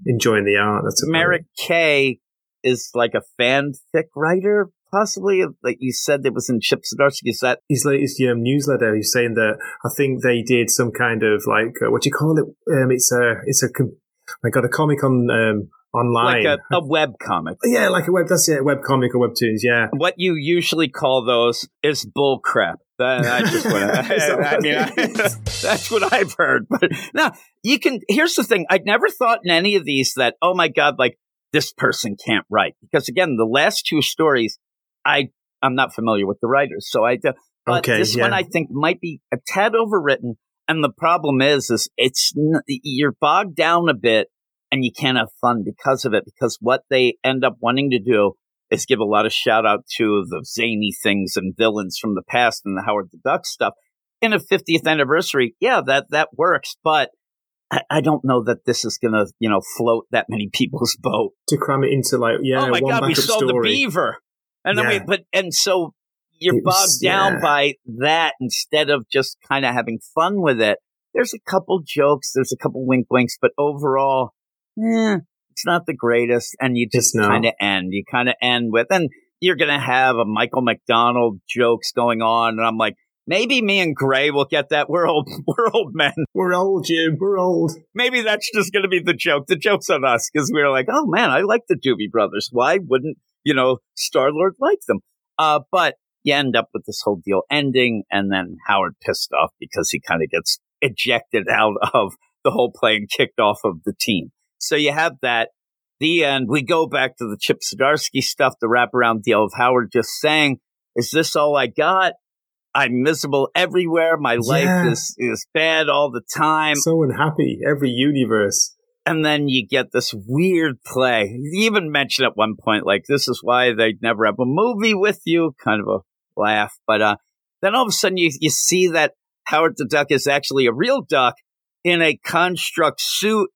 enjoying the art. That's Merrick Kay is like a fanfic writer, possibly. Like you said, it was in Chip Zdarsky. Is that his latest um, newsletter. He's saying that I think they did some kind of like uh, what do you call it? Um, it's a it's a I got a comic on um, online. like a, a web comic? yeah, like a web. That's it. Web comic or webtoons. Yeah. What you usually call those is bull crap. That, I just that to. I mean, I, that's what I've heard. But now you can. Here's the thing: I'd never thought in any of these that oh my god, like this person can't write because again, the last two stories, I I'm not familiar with the writers, so I. But Okay, this yeah. one I think might be a tad overwritten, and the problem is, is it's you're bogged down a bit, and you can't have fun because of it. Because what they end up wanting to do is give a lot of shout out to the zany things and villains from the past and the Howard the Duck stuff. In a 50th anniversary, yeah, that that works, but I, I don't know that this is gonna, you know, float that many people's boat. To cram it into like yeah, oh my one god, we saw the beaver, and then we, Yeah. but and so you're was- bogged down yeah. by that instead of just kind of having fun with it. There's a couple jokes, there's a couple wink winks, but overall, eh, it's not the greatest. And you just not. kind of end. You kind of end with, and you're gonna have a Michael McDonald jokes going on, and I'm like. Maybe me and Gray will get that. We're old, we're old men. We're old, Jim. We're old. Maybe that's just going to be the joke. The joke's on us because we're like, oh man, I like the Doobie Brothers. Why wouldn't you know Star Lord like them? Uh, but you end up with this whole deal ending, and then Howard pissed off because he kind of gets ejected out of the whole play and kicked off of the team. So you have that. The end. We go back to the Chip Zdarsky stuff, the wraparound deal of Howard just saying, "Is this all I got?" I'm miserable everywhere. My life Yeah. is is bad all the time. so unhappy. Every universe. And then you get this weird play. You even mentioned at one point, like, this is why they'd never have a movie with you. Kind of a laugh. But uh, then all of a sudden you, you see that Howard the Duck is actually a real duck in a construct suit.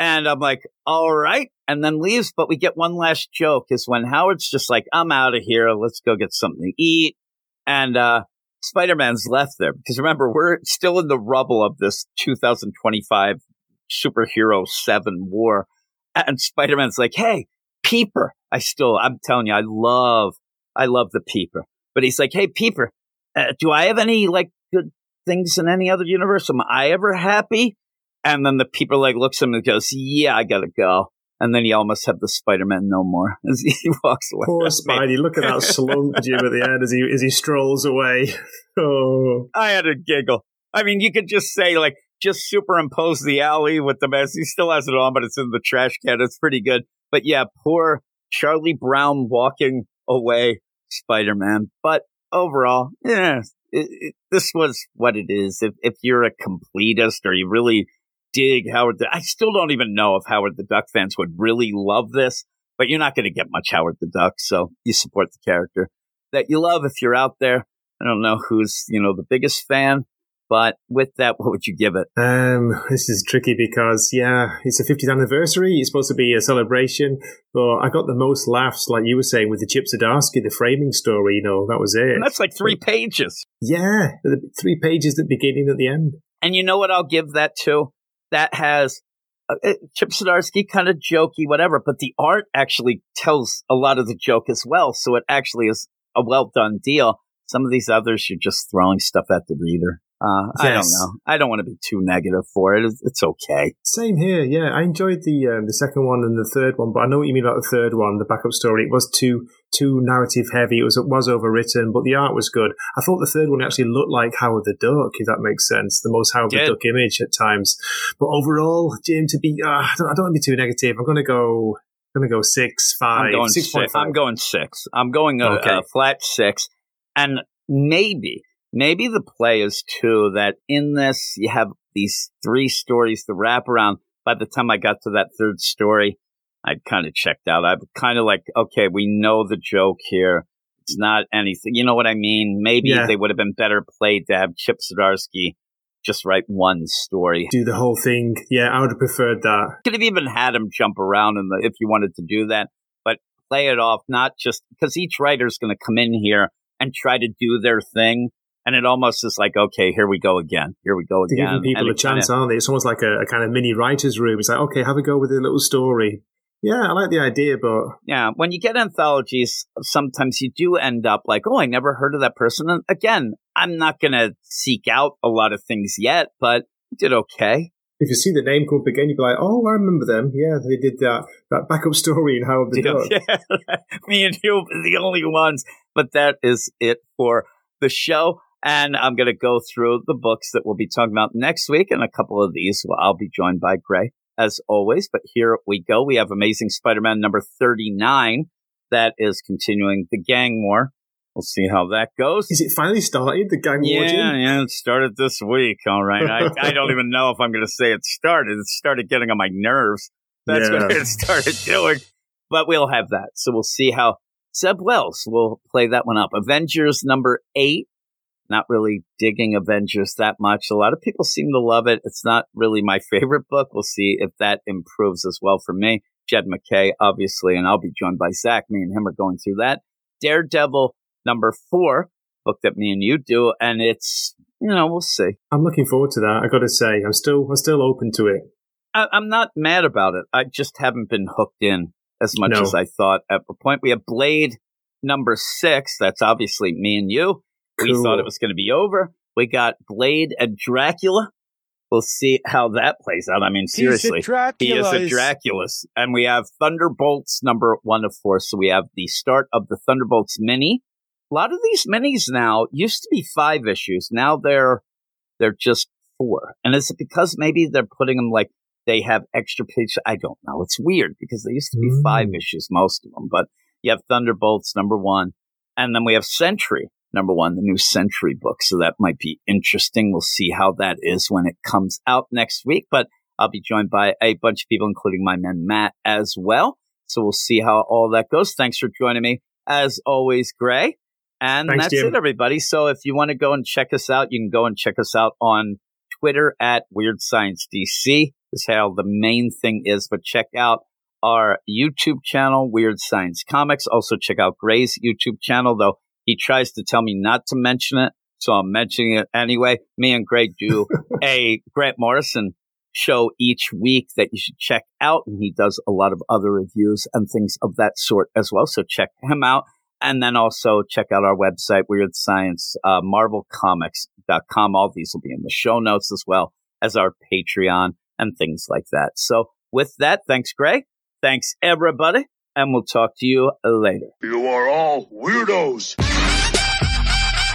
And I'm like, all right. And then leaves. But we get one last joke is when Howard's just like, I'm out of here. Let's go get something to eat. And uh, Spider Man's left there. Because remember, we're still in the rubble of this 2025 superhero seven war. And Spider Man's like, hey, Peeper. I still, I'm telling you, I love, I love the Peeper. But he's like, hey, Peeper, uh, do I have any like good things in any other universe? Am I ever happy? And then the Peeper like looks at him and goes, yeah, I gotta go. And then he almost have the Spider Man no more as he walks away. Poor Spidey. Look at that slump, Jim, at the end as he as he strolls away. Oh, I had a giggle. I mean, you could just say like, just superimpose the alley with the mask. He still has it on, but it's in the trash can. It's pretty good. But yeah, poor Charlie Brown walking away, Spider Man. But overall, yeah, it, it, this was what it is. If if you're a completist or you really dig Howard, the, I still don't even know if Howard the Duck fans would really love this. But you're not going to get much Howard the Duck, so you support the character that you love if you're out there. I don't know who's you know the biggest fan, but with that, what would you give it? Um, this is tricky because yeah, it's a 50th anniversary. It's supposed to be a celebration, but I got the most laughs, like you were saying, with the Chip Zdarsky, the framing story. You know, that was it. And that's like three pages. yeah, the three pages at the beginning at the end. And you know what I'll give that to? That has uh, Chip Zdarsky kind of jokey, whatever, but the art actually tells a lot of the joke as well. So it actually is a well done deal. Some of these others, you're just throwing stuff at the reader. Uh, I don't know. I don't want to be too negative for it. It's, it's okay. Same here. Yeah, I enjoyed the um, the second one and the third one, but I know what you mean about the third one, the backup story. It was too too narrative heavy. It was it was overwritten, but the art was good. I thought the third one actually looked like Howard the Duck, if that makes sense. The most Howard Did. the Duck image at times. But overall, Jim, to be, uh, I, don't, I don't want to be too negative. I'm going to go. I'm going to go six, five, I'm going six six. point five. I'm going six. I'm going a, Okay. a flat six. And maybe, maybe the play is too that in this you have these three stories to wrap around. By the time I got to that third story, I'd kind of checked out. I'm kind of like, okay, we know the joke here. It's not anything. You know what I mean? Maybe Yeah. they would have been better played to have Chip Zdarsky just write one story. Do the whole thing. Yeah, I would have preferred that. Could have even had him jump around in the if you wanted to do that, but play it off not just because each writer's going to come in here and try to do their thing, and it almost is like, okay, here we go again, here we go They're again. giving people And a it kinda- chance, aren't they? It's almost like a, a kind of mini writer's room. It's like, okay, have a go with a little story. Yeah, I like the idea, but Yeah, when you get anthologies, sometimes you do end up like, oh, I never heard of that person. And again, I'm not going to seek out a lot of things yet, but you did okay. if you see the name come up again, you'd be like, oh, I remember them. Yeah, they did that that backup story in Howard the Duck. Yeah, me and you are the only ones. But that is it for the show. And I'm going to go through the books that we'll be talking about next week. And a couple of these, well, I'll be joined by Gray as always. But here we go. We have Amazing Spider Man number 39. That is continuing the gang war. We'll see how that goes. Is it finally started, the gang war? Yeah, yeah, it started this week. All right. I, I don't even know if I'm going to say it started. It started getting on my nerves. That's what it started doing. But we'll have that. So we'll see how Zeb Wells will play that one up. Avengers number eight. Not really digging Avengers that much. A lot of people seem to love it. It's not really my favorite book. We'll see if that improves as well for me. Jed MacKay, obviously, and I'll be joined by Zach. Me and him are going through that. Daredevil number four, book that me and you do, and it's you know we'll see. I'm looking forward to that. I got to say, I'm still I'm still open to it. I, I'm not mad about it. I just haven't been hooked in as much No. as I thought. At the point we have Blade number six. That's obviously me and you. We thought it was going to be over. We got Blade and Dracula. We'll see how that plays out. I mean, seriously. He is a Draculus. And we have Thunderbolts number one of four. So we have the start of the Thunderbolts mini. A lot of these minis now used to be five issues. Now they're they're just four. And is it because maybe they're putting them like they have extra pages? I don't know. It's weird because they used to be five Mm. issues, most of them. But you have Thunderbolts number one. And then we have Sentry number one, the new Sentry book. So that might be interesting. We'll see how that is when it comes out next week. But I'll be joined by a bunch of people, including my man Matt as well. So we'll see how all that goes. Thanks for joining me, as always, Gray. And Thanks, that's Jim. it, everybody. So if you want to go and check us out, you can go and check us out on Twitter at Weird Science DC. Is how the main thing is. But check out our YouTube channel, Weird Science Comics. Also check out Gray's YouTube channel, though he tries to tell me not to mention it. So I'm mentioning it anyway. Me and Greg do a Grant Morrison show each week that you should check out. And he does a lot of other reviews and things of that sort as well. So check him out. And then also check out our website, Weird Science, uh, marvelcomics.com. All these will be in the show notes as well as our Patreon and things like that. So with that, thanks, Greg. Thanks, everybody. And we'll talk to you later. You are all weirdos.